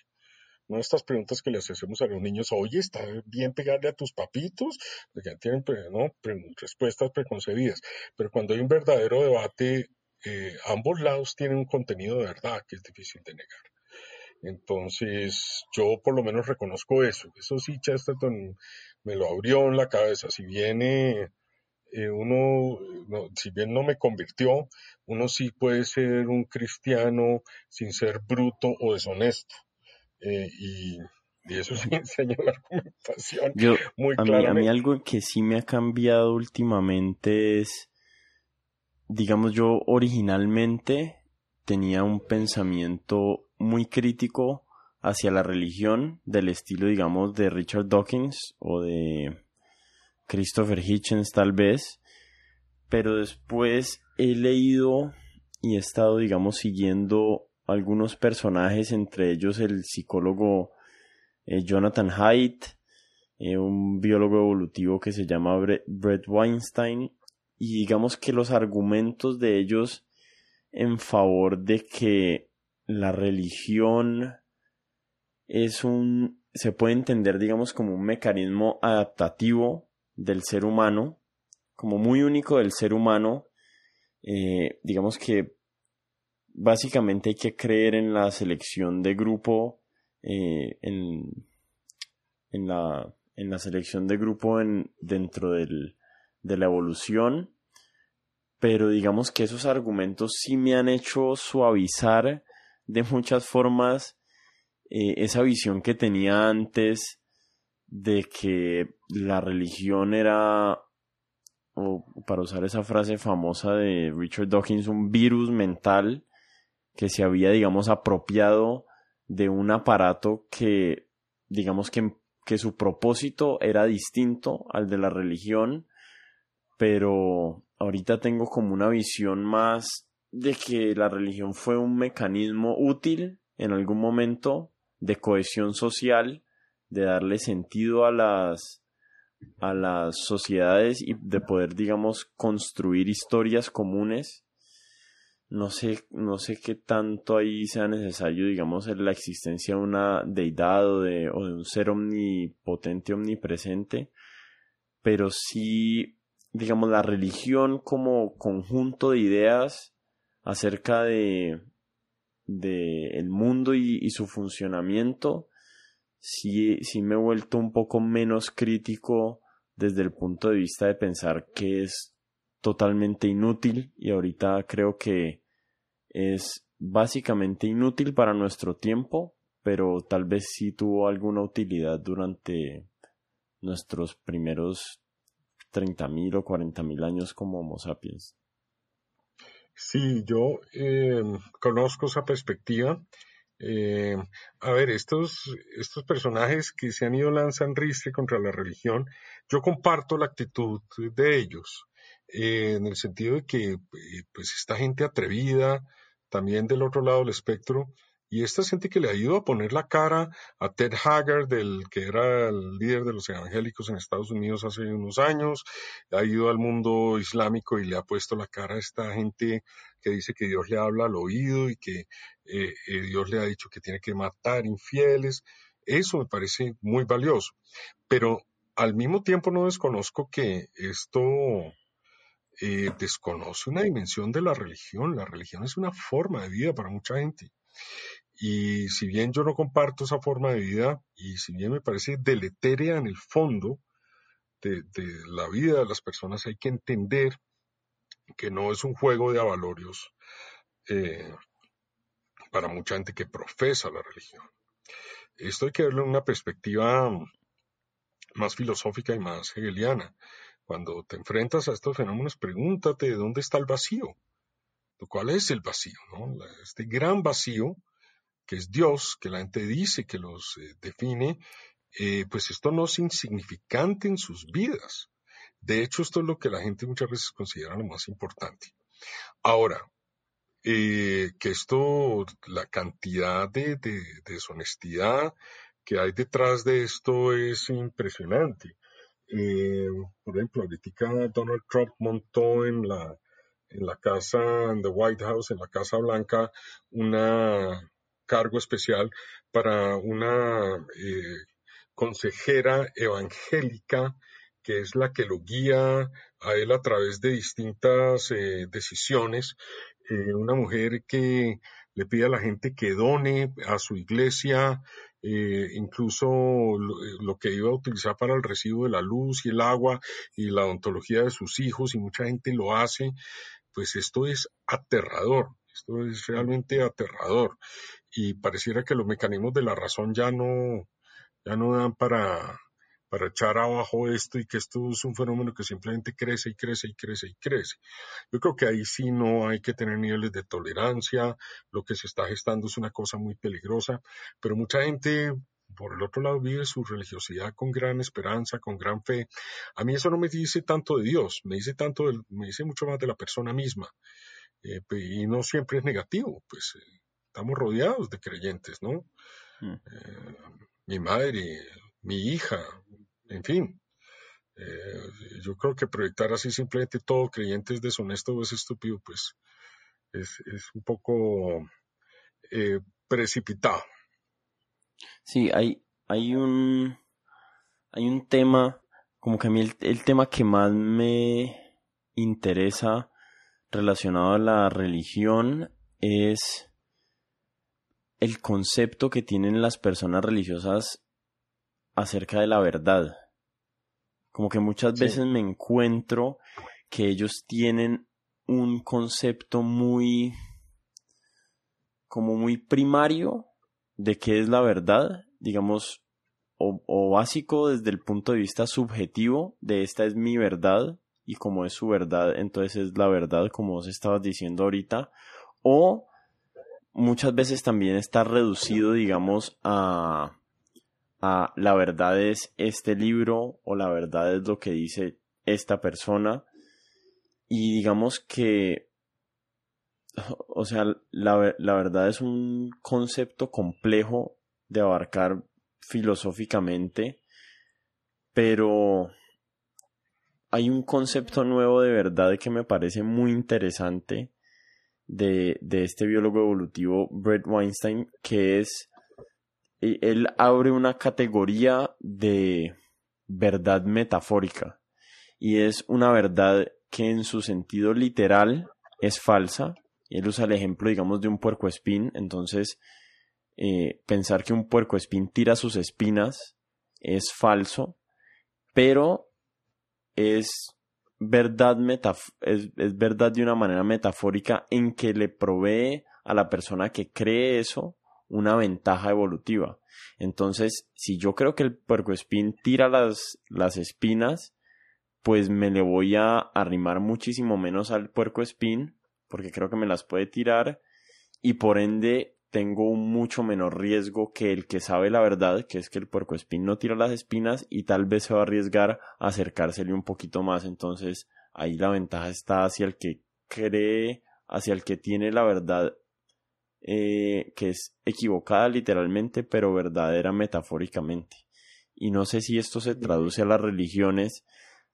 No estas preguntas que les hacemos a los niños, oye, ¿está bien pegarle a tus papitos? Porque ya tienen ¿no? respuestas preconcebidas. Pero cuando hay un verdadero debate, eh, ambos lados tienen un contenido de verdad que es difícil de negar. Entonces, yo por lo menos reconozco eso. Eso sí, Chesterton me lo abrió en la cabeza. Si viene eh, uno, si bien no me convirtió, uno sí puede ser un cristiano sin ser bruto o deshonesto. Eh, y, eso sí enseña la argumentación muy a Mí, a mí algo que sí me ha cambiado últimamente es, digamos, yo originalmente tenía un pensamiento muy crítico hacia la religión del estilo, digamos, de Richard Dawkins o de Christopher Hitchens tal vez, pero después he leído y he estado, digamos, siguiendo algunos personajes, entre ellos el psicólogo eh, Jonathan Haidt, eh, un biólogo evolutivo que se llama Brett Weinstein, y digamos que los argumentos de ellos en favor de que la religión es un se puede entender digamos como un mecanismo adaptativo del ser humano, como muy único del ser humano, eh, digamos que básicamente hay que creer en la selección de grupo, eh, en, en, la, en la selección de grupo en, dentro del, de la evolución, pero digamos que esos argumentos sí me han hecho suavizar de muchas formas eh, esa visión que tenía antes de que la religión era, o para usar esa frase famosa de Richard Dawkins, un virus mental que se había, digamos, apropiado de un aparato que, digamos, que, que su propósito era distinto al de la religión, pero ahorita tengo como una visión más de que la religión fue un mecanismo útil en algún momento de cohesión social de darle sentido a las a las sociedades y de poder digamos construir historias comunes no sé, no sé qué tanto ahí sea necesario, digamos, la existencia de una deidad o de, o de un ser omnipotente, omnipresente, pero sí, digamos, la religión como conjunto de ideas acerca de, de el mundo y, su funcionamiento, sí, sí me he vuelto un poco menos crítico desde el punto de vista de pensar que es totalmente inútil y ahorita creo que es básicamente inútil para nuestro tiempo, pero tal vez sí tuvo alguna utilidad durante nuestros primeros 30.000 o 40.000 años como Homo sapiens. Sí, yo eh, conozco esa perspectiva. Eh, a ver, estos, estos personajes que se han ido lanzando ristre contra la religión, yo comparto la actitud de ellos, eh, en el sentido de que pues esta gente atrevida, también del otro lado del espectro, y esta gente que le ha ido a poner la cara a Ted Haggard, del que era el líder de los evangélicos en Estados Unidos hace unos años, ha ido al mundo islámico y le ha puesto la cara a esta gente que dice que Dios le habla al oído y que eh, eh, Dios le ha dicho que tiene que matar infieles. Eso me parece muy valioso. Pero al mismo tiempo no desconozco que esto eh, desconoce una dimensión de la religión. La religión es una forma de vida para mucha gente. Y si bien yo no comparto esa forma de vida, y si bien me parece deletérea en el fondo de, la vida de las personas, hay que entender que no es un juego de avalorios eh, para mucha gente que profesa la religión. Esto hay que verlo en una perspectiva más filosófica y más hegeliana. Cuando te enfrentas a estos fenómenos, pregúntate de dónde está el vacío. ¿Cuál es el vacío? Este gran vacío que es Dios, que la gente dice que los eh, define, eh, pues esto no es insignificante en sus vidas. De hecho, esto es lo que la gente muchas veces considera lo más importante. Ahora, eh, que esto, la cantidad de, deshonestidad que hay detrás de esto es impresionante. Por ejemplo, ahorita Donald Trump montó en la, en la casa, en the White House, en la Casa Blanca, una cargo especial para una eh, consejera evangélica que es la que lo guía a él a través de distintas eh, decisiones. Eh, una mujer que le pide a la gente que done a su iglesia, incluso lo, lo, que iba a utilizar para el recibo de la luz y el agua y la odontología de sus hijos, y mucha gente lo hace, pues esto es aterrador. Esto es realmente aterrador y pareciera que los mecanismos de la razón ya no, ya no dan para, para echar abajo esto y que esto es un fenómeno que simplemente crece y crece y crece y crece. Yo creo que ahí sí no hay que tener niveles de tolerancia, lo que se está gestando es una cosa muy peligrosa, pero mucha gente por el otro lado vive su religiosidad con gran esperanza, con gran fe. A mí eso no me dice tanto de Dios, me dice tanto, me dice mucho más de la persona misma. Eh, y no siempre es negativo, pues eh, estamos rodeados de creyentes, ¿no? Mm. Eh, mi madre, mi hija, en fin. yo creo que proyectar así simplemente todo creyente es deshonesto o es estúpido, pues es, un poco precipitado. Sí, hay, hay un hay un tema, como que a mí el tema que más me interesa relacionado a la religión es el concepto que tienen las personas religiosas acerca de la verdad. Como que muchas veces me encuentro que ellos tienen un concepto muy como muy primario de qué es la verdad, digamos, o, o, básico desde el punto de vista subjetivo de esta es mi verdad y como es su verdad, entonces es la verdad, como vos estabas diciendo ahorita, o muchas veces también está reducido, digamos, a, a la verdad es este libro o la verdad es lo que dice esta persona. Y digamos que o sea, la, la verdad es un concepto complejo de abarcar filosóficamente, pero hay un concepto nuevo de verdad que me parece muy interesante de, de este biólogo evolutivo Brett Weinstein, que es, él abre una categoría de verdad metafórica y es una verdad que en su sentido literal es falsa. Él usa el ejemplo, digamos, de un puerco espín. Entonces, eh, pensar que un puerco espín tira sus espinas es falso, pero es verdad, es, es verdad de una manera metafórica en que le provee a la persona que cree eso una ventaja evolutiva. Entonces, si yo creo que el puercoespín tira las, las espinas, pues me le voy a arrimar muchísimo menos al puercoespín, porque creo que me las puede tirar, y por ende tengo un mucho menor riesgo que el que sabe la verdad, que es que el puercoespín no tira las espinas y tal vez se va a arriesgar a acercársele un poquito más. Entonces, ahí la ventaja está hacia el que cree, hacia el que tiene la verdad eh, que es equivocada literalmente, pero verdadera metafóricamente. Y no sé si esto se traduce a las religiones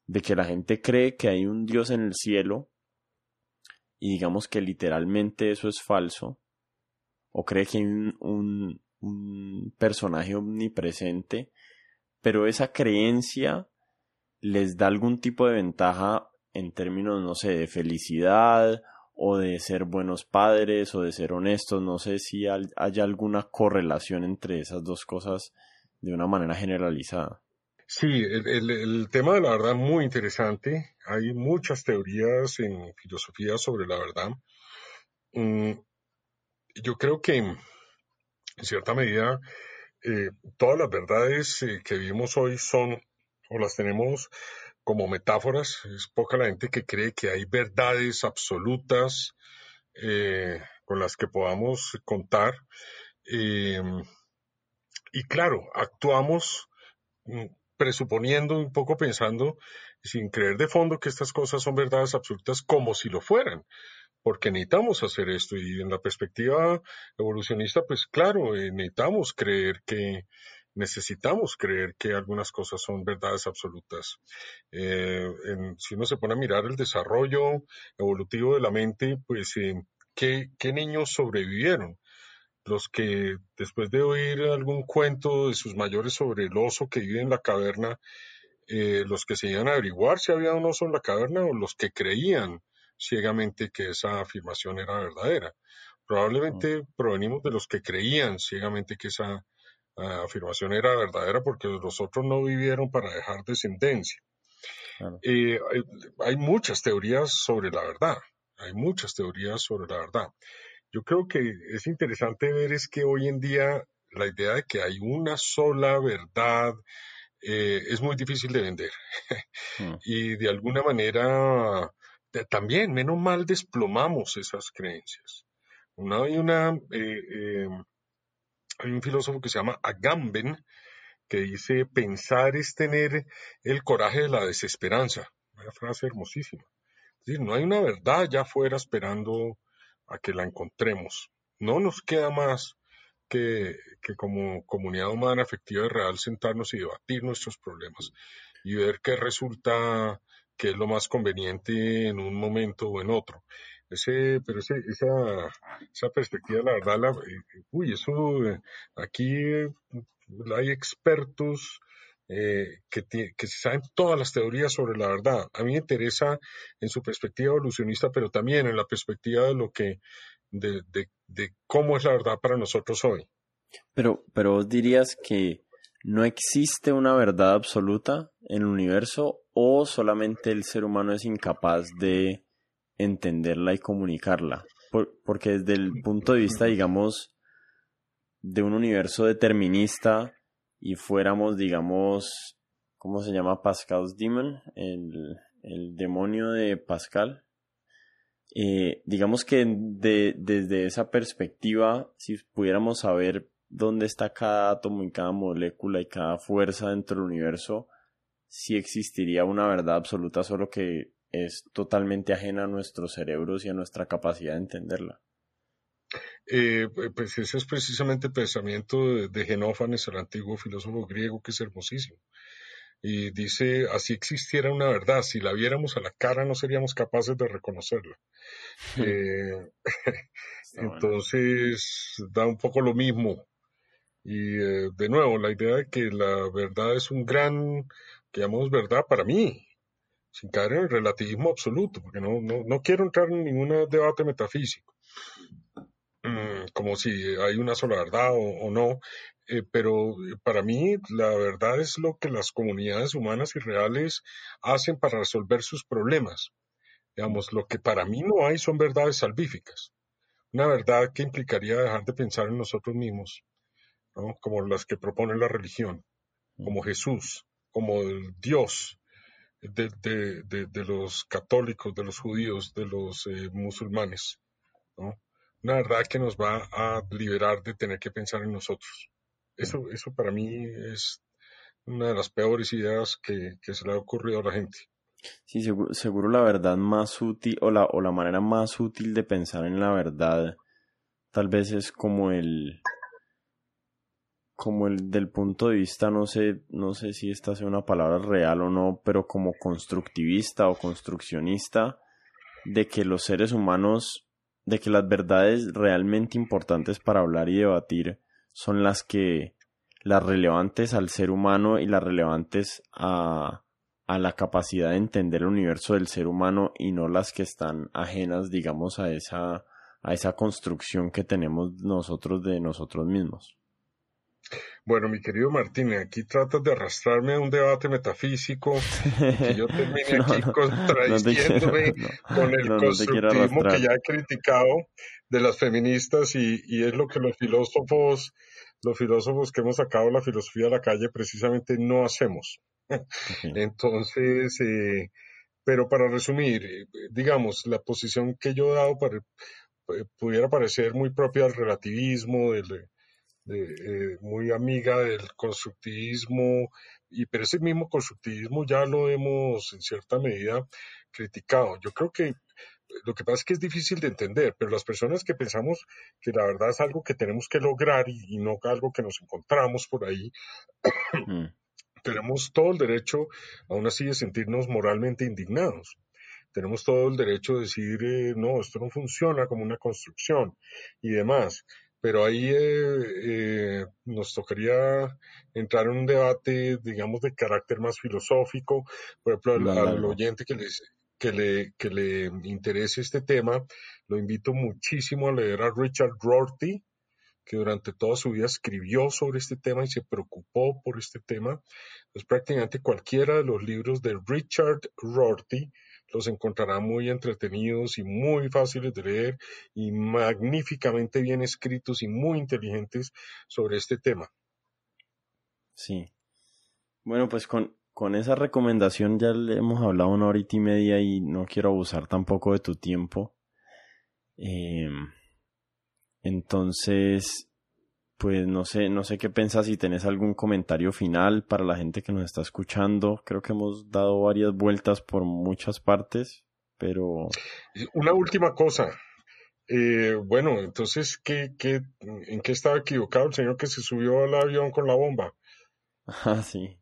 de que la gente cree que hay un Dios en el cielo y digamos que literalmente eso es falso, o cree que hay un, un personaje omnipresente, pero esa creencia les da algún tipo de ventaja en términos, no sé, de felicidad o de ser buenos padres o de ser honestos. No sé si hay alguna correlación entre esas dos cosas de una manera generalizada. Sí, el, tema de la verdad es muy interesante. Hay muchas teorías en filosofía sobre la verdad. Mm, yo creo que en cierta medida eh, todas las verdades eh, que vivimos hoy son o las tenemos como metáforas. Es poca la gente que cree que hay verdades absolutas eh, con las que podamos contar. Eh, y claro, actuamos mm, presuponiendo, un poco pensando, sin creer de fondo que estas cosas son verdades absolutas como si lo fueran, porque necesitamos hacer esto y en la perspectiva evolucionista, pues claro, eh, necesitamos creer que necesitamos creer que algunas cosas son verdades absolutas. Eh, si uno se pone a mirar el desarrollo evolutivo de la mente, pues, eh, ¿qué, niños sobrevivieron? Los que después de oír algún cuento de sus mayores sobre el oso que vive en la caverna, eh, los que se iban a averiguar si había un oso en la caverna o los que creían ciegamente que esa afirmación era verdadera. Probablemente provenimos de los que creían ciegamente que esa afirmación era verdadera porque los otros no vivieron para dejar descendencia. Eh, hay, muchas teorías sobre la verdad, hay muchas teorías sobre la verdad. Yo creo que es interesante ver es que hoy en día la idea de que hay una sola verdad eh, es muy difícil de vender. Hmm. y de alguna manera también, menos mal, desplomamos esas creencias. Una, hay una eh, hay un filósofo que se llama Agamben, que dice, pensar es tener el coraje de la desesperanza. Una frase hermosísima. Es decir, no hay una verdad allá afuera esperando a que la encontremos. No nos queda más que, que como comunidad humana efectiva y real sentarnos y debatir nuestros problemas y ver qué resulta que es lo más conveniente en un momento o en otro. Ese, pero ese, esa, esa perspectiva, la verdad, la, eh, uy, eso, eh, aquí eh, hay expertos que, que saben todas las teorías sobre la verdad. A mí me interesa en su perspectiva evolucionista, pero también en la perspectiva de lo que, de, de, de cómo es la verdad para nosotros hoy. Pero, pero vos dirías que no existe una verdad absoluta en el universo o solamente el ser humano es incapaz de entenderla y comunicarla. porque desde el punto de vista, digamos, de un universo determinista y fuéramos, digamos, ¿cómo se llama Pascal's Demon? El, el demonio de Pascal. Eh, digamos que de, desde esa perspectiva, si pudiéramos saber dónde está cada átomo y cada molécula y cada fuerza dentro del universo, si existiría una verdad absoluta, solo que es totalmente ajena a nuestros cerebros y a nuestra capacidad de entenderla. Eh, pues ese es precisamente el pensamiento de, Genófanes, el antiguo filósofo griego, que es hermosísimo. y dice, así existiera una verdad, si la viéramos a la cara no seríamos capaces de reconocerla. Eh, entonces da un poco lo mismo. Y eh, de nuevo, la idea de que la verdad es un gran, que llamamos verdad para mí, sin caer en el relativismo absoluto, porque no, no, no quiero entrar en ningún debate metafísico, mm, como si hay una sola verdad o, no, eh, pero para mí la verdad es lo que las comunidades humanas y reales hacen para resolver sus problemas. Digamos, lo que para mí no hay son verdades salvíficas. Una verdad que implicaría dejar de pensar en nosotros mismos, ¿no? como las que propone la religión, como Jesús, como el Dios, de, de, los católicos, de los judíos, de los eh, musulmanes. ¿no? Una verdad que nos va a liberar de tener que pensar en nosotros. Eso, eso para mí es una de las peores ideas que, que se le ha ocurrido a la gente. Sí, seguro, seguro, la verdad más útil o la, o la manera más útil de pensar en la verdad tal vez es como el, como el del punto de vista, no sé, no sé si esta sea una palabra real o no, pero como constructivista o construccionista, de que los seres humanos, de que las verdades realmente importantes para hablar y debatir son las que, las relevantes al ser humano y las relevantes a, a la capacidad de entender el universo del ser humano y no las que están ajenas, digamos, a esa, a esa construcción que tenemos nosotros de nosotros mismos. Bueno, mi querido Martín, aquí tratas de arrastrarme a un debate metafísico que yo termine aquí contradiciéndome con el constructivismo que ya he criticado de las feministas y, y, es lo que los filósofos, los filósofos que hemos sacado la filosofía a la calle precisamente no hacemos. Entonces, eh, pero para resumir, digamos, la posición que yo he dado para, eh, pudiera parecer muy propia del relativismo, del eh, muy amiga del constructivismo, y pero ese mismo constructivismo ya lo hemos en cierta medida criticado. Yo creo que lo que pasa es que es difícil de entender, pero las personas que pensamos que la verdad es algo que tenemos que lograr y, no algo que nos encontramos por ahí, mm. tenemos todo el derecho, aún así, de sentirnos moralmente indignados. Tenemos todo el derecho de decir, eh, no, esto no funciona como una construcción y demás pero ahí eh, eh, nos tocaría entrar en un debate, digamos, de carácter más filosófico. Por ejemplo, al, oyente que, les, que, le, que le interese este tema, lo invito muchísimo a leer a Richard Rorty, que durante toda su vida escribió sobre este tema y se preocupó por este tema. Pues prácticamente cualquiera de los libros de Richard Rorty los encontrará muy entretenidos y muy fáciles de leer y magníficamente bien escritos y muy inteligentes sobre este tema. Sí. Bueno, pues con, con esa recomendación ya le hemos hablado una horita y media y no quiero abusar tampoco de tu tiempo. Em, entonces, pues no sé, no sé qué piensas si tenés algún comentario final para la gente que nos está escuchando. Creo que hemos dado varias vueltas por muchas partes, pero... Una última cosa. Eh, bueno, entonces, ¿qué, qué, ¿en qué estaba equivocado el señor que se subió al avión con la bomba? Ah, sí.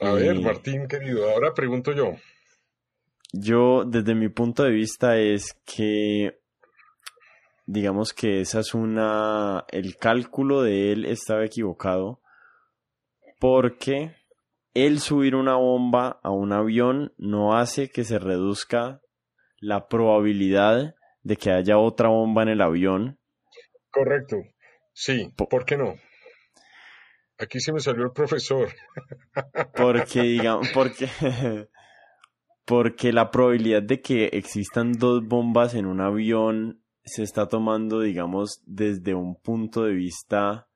A ver, Martín, querido, ahora pregunto yo. Yo, desde mi punto de vista, es que digamos que esa es una, el cálculo de él estaba equivocado porque el subir una bomba a un avión no hace que se reduzca la probabilidad de que haya otra bomba en el avión. Correcto. Sí, ¿por qué no? Aquí se me salió el profesor. Porque, digamos, porque, porque la probabilidad de que existan dos bombas en un avión se está tomando, digamos, desde un punto de vista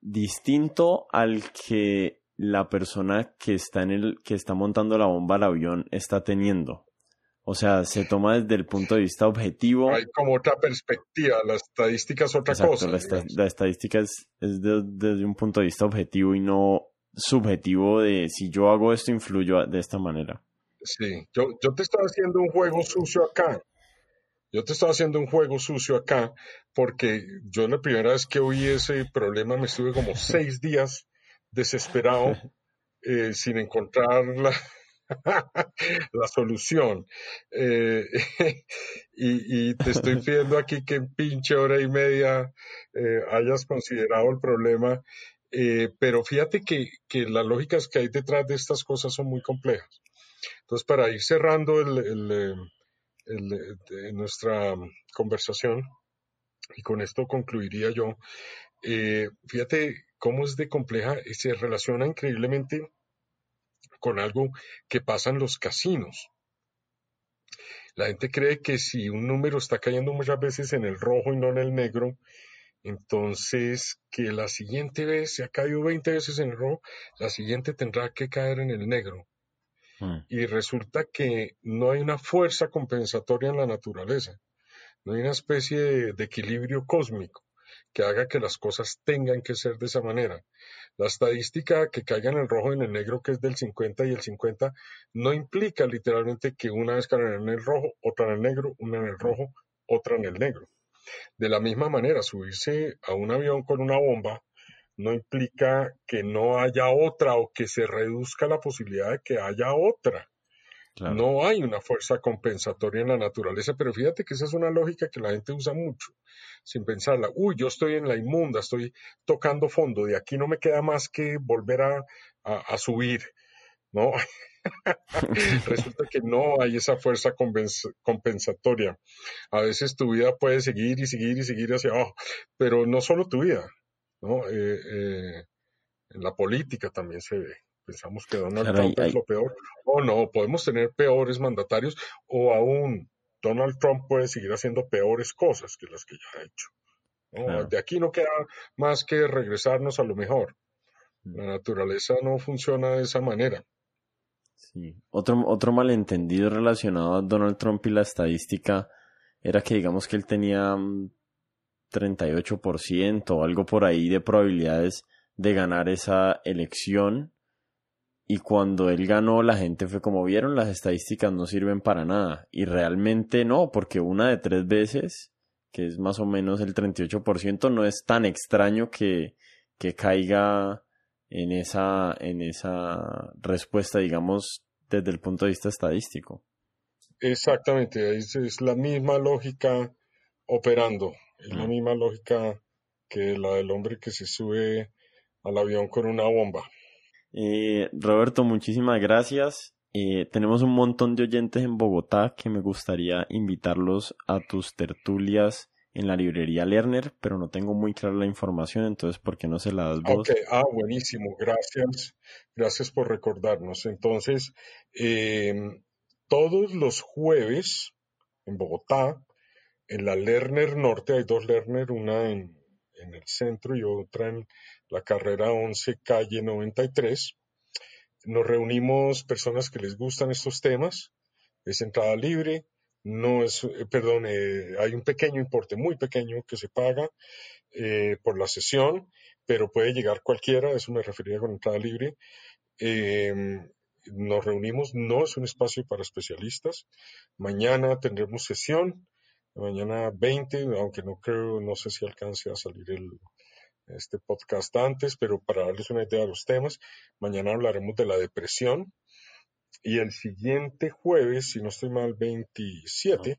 distinto al que la persona que está en el que está montando la bomba al avión está teniendo. O sea, se toma desde el punto de vista objetivo. Hay como otra perspectiva, la estadística es otra cosa. La, estadística es, desde un punto de vista objetivo y no subjetivo de si yo hago esto influyo de esta manera. Sí, yo, yo te estoy haciendo un juego sucio acá. Yo te estaba haciendo un juego sucio acá porque yo la primera vez que oí ese problema me estuve como seis días desesperado eh, sin encontrar la, la solución. Eh, y, te estoy pidiendo aquí que en pinche hora y media eh, hayas considerado el problema, pero fíjate que, que, las lógicas que hay detrás de estas cosas son muy complejas. Entonces, para ir cerrando el, nuestra conversación, y con esto concluiría yo, fíjate cómo es de compleja y se relaciona increíblemente con algo que pasa en los casinos. La gente cree que si un número está cayendo muchas veces en el rojo y no en el negro, entonces que la siguiente vez, se ha caído 20 veces en el rojo, la siguiente tendrá que caer en el negro. Hmm. Y resulta que no hay una fuerza compensatoria en la naturaleza, no hay una especie de equilibrio cósmico que haga que las cosas tengan que ser de esa manera. La estadística que caiga en el rojo y en el negro, que es del 50 y el 50, no implica literalmente que una vez caiga en el rojo, otra en el negro, una en el rojo, otra en el negro. De la misma manera, subirse a un avión con una bomba no implica que no haya otra o que se reduzca la posibilidad de que haya otra. No hay una fuerza compensatoria en la naturaleza, pero fíjate que esa es una lógica que la gente usa mucho, sin pensarla. Uy, yo estoy en la inmunda, estoy tocando fondo, de aquí no me queda más que volver a, subir, ¿no? Resulta que no hay esa fuerza compensatoria. A veces tu vida puede seguir y seguir y seguir hacia abajo, pero no solo tu vida, ¿no? Eh, eh, en la política también se ve pensamos que Donald Trump es lo peor, o no, podemos tener peores mandatarios, o aún Donald Trump puede seguir haciendo peores cosas que las que ya ha hecho. De aquí no queda más que regresarnos a lo mejor. Mm. La naturaleza no funciona de esa manera. Sí. Otro, otro malentendido relacionado a Donald Trump y la estadística era que digamos que él tenía 38% o algo por ahí de probabilidades de ganar esa elección y cuando él ganó, la gente fue como vieron, las estadísticas no sirven para nada. Y realmente no, porque una de tres veces, que es más o menos el 38%, no es tan extraño que, que caiga en esa, en esa respuesta, digamos, desde el punto de vista estadístico. Exactamente, es, es la misma lógica operando, es la misma lógica que la del hombre que se sube al avión con una bomba. Eh, Roberto, muchísimas gracias. Eh, tenemos un montón de oyentes en Bogotá que me gustaría invitarlos a tus tertulias en la librería Lerner, pero no tengo muy clara la información, entonces, ¿por qué no se la das vos? Ok, ah, buenísimo, gracias. Gracias por recordarnos. Entonces, em, todos los jueves en Bogotá, en la Lerner Norte, hay dos Lerner, una en, el centro y otra en la carrera 11, calle 93. Nos reunimos personas que les gustan estos temas, es entrada libre, no es, eh, perdón, eh, hay un pequeño importe, muy pequeño, que se paga eh, por la sesión, pero puede llegar cualquiera, eso me refería con entrada libre. Em, nos reunimos, no es un espacio para especialistas. Mañana tendremos sesión, mañana 20, aunque no creo, no sé si alcance a salir el, este podcast antes, pero para darles una idea de los temas, mañana hablaremos de la depresión. Y el siguiente jueves, si no estoy mal, 27,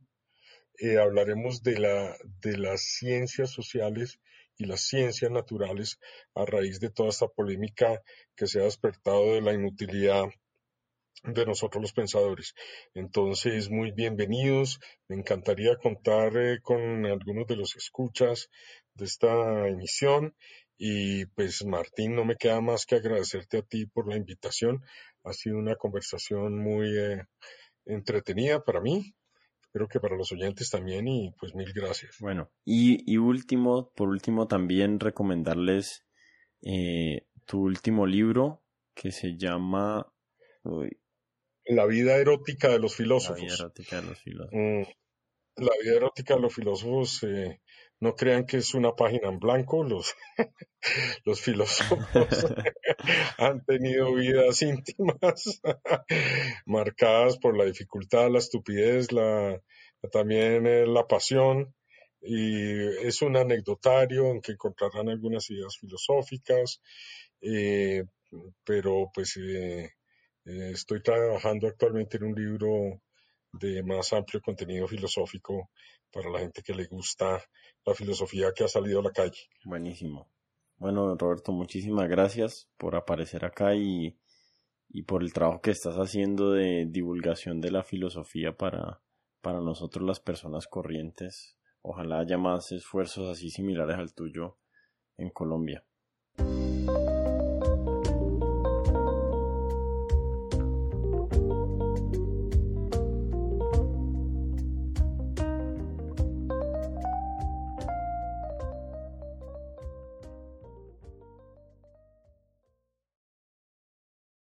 eh, hablaremos de, la, de las ciencias sociales y las ciencias naturales a raíz de toda esta polémica que se ha despertado de la inutilidad de nosotros los pensadores. Entonces, muy bienvenidos. Me encantaría contar eh, con algunos de los escuchas de esta emisión. Y pues Martín, no me queda más que agradecerte a ti por la invitación. Ha sido una conversación muy eh, entretenida para mí. Espero que para los oyentes también y pues mil gracias. Bueno, y, último, por último también recomendarles eh, tu último libro que se llama... La vida erótica de los filósofos. La vida erótica de los filósofos. Mm, la vida erótica de los filósofos eh, no crean que es una página en blanco, los, los filósofos han tenido vidas íntimas marcadas por la dificultad, la estupidez, la, también eh, la pasión, y es un anecdotario en que encontrarán algunas ideas filosóficas. Eh, pero pues estoy trabajando actualmente en un libro de más amplio contenido filosófico para la gente que le gusta la filosofía que ha salido a la calle. Buenísimo. Bueno, Roberto, muchísimas gracias por aparecer acá y, y por el trabajo que estás haciendo de divulgación de la filosofía para, para nosotros las personas corrientes. Ojalá haya más esfuerzos así similares al tuyo en Colombia.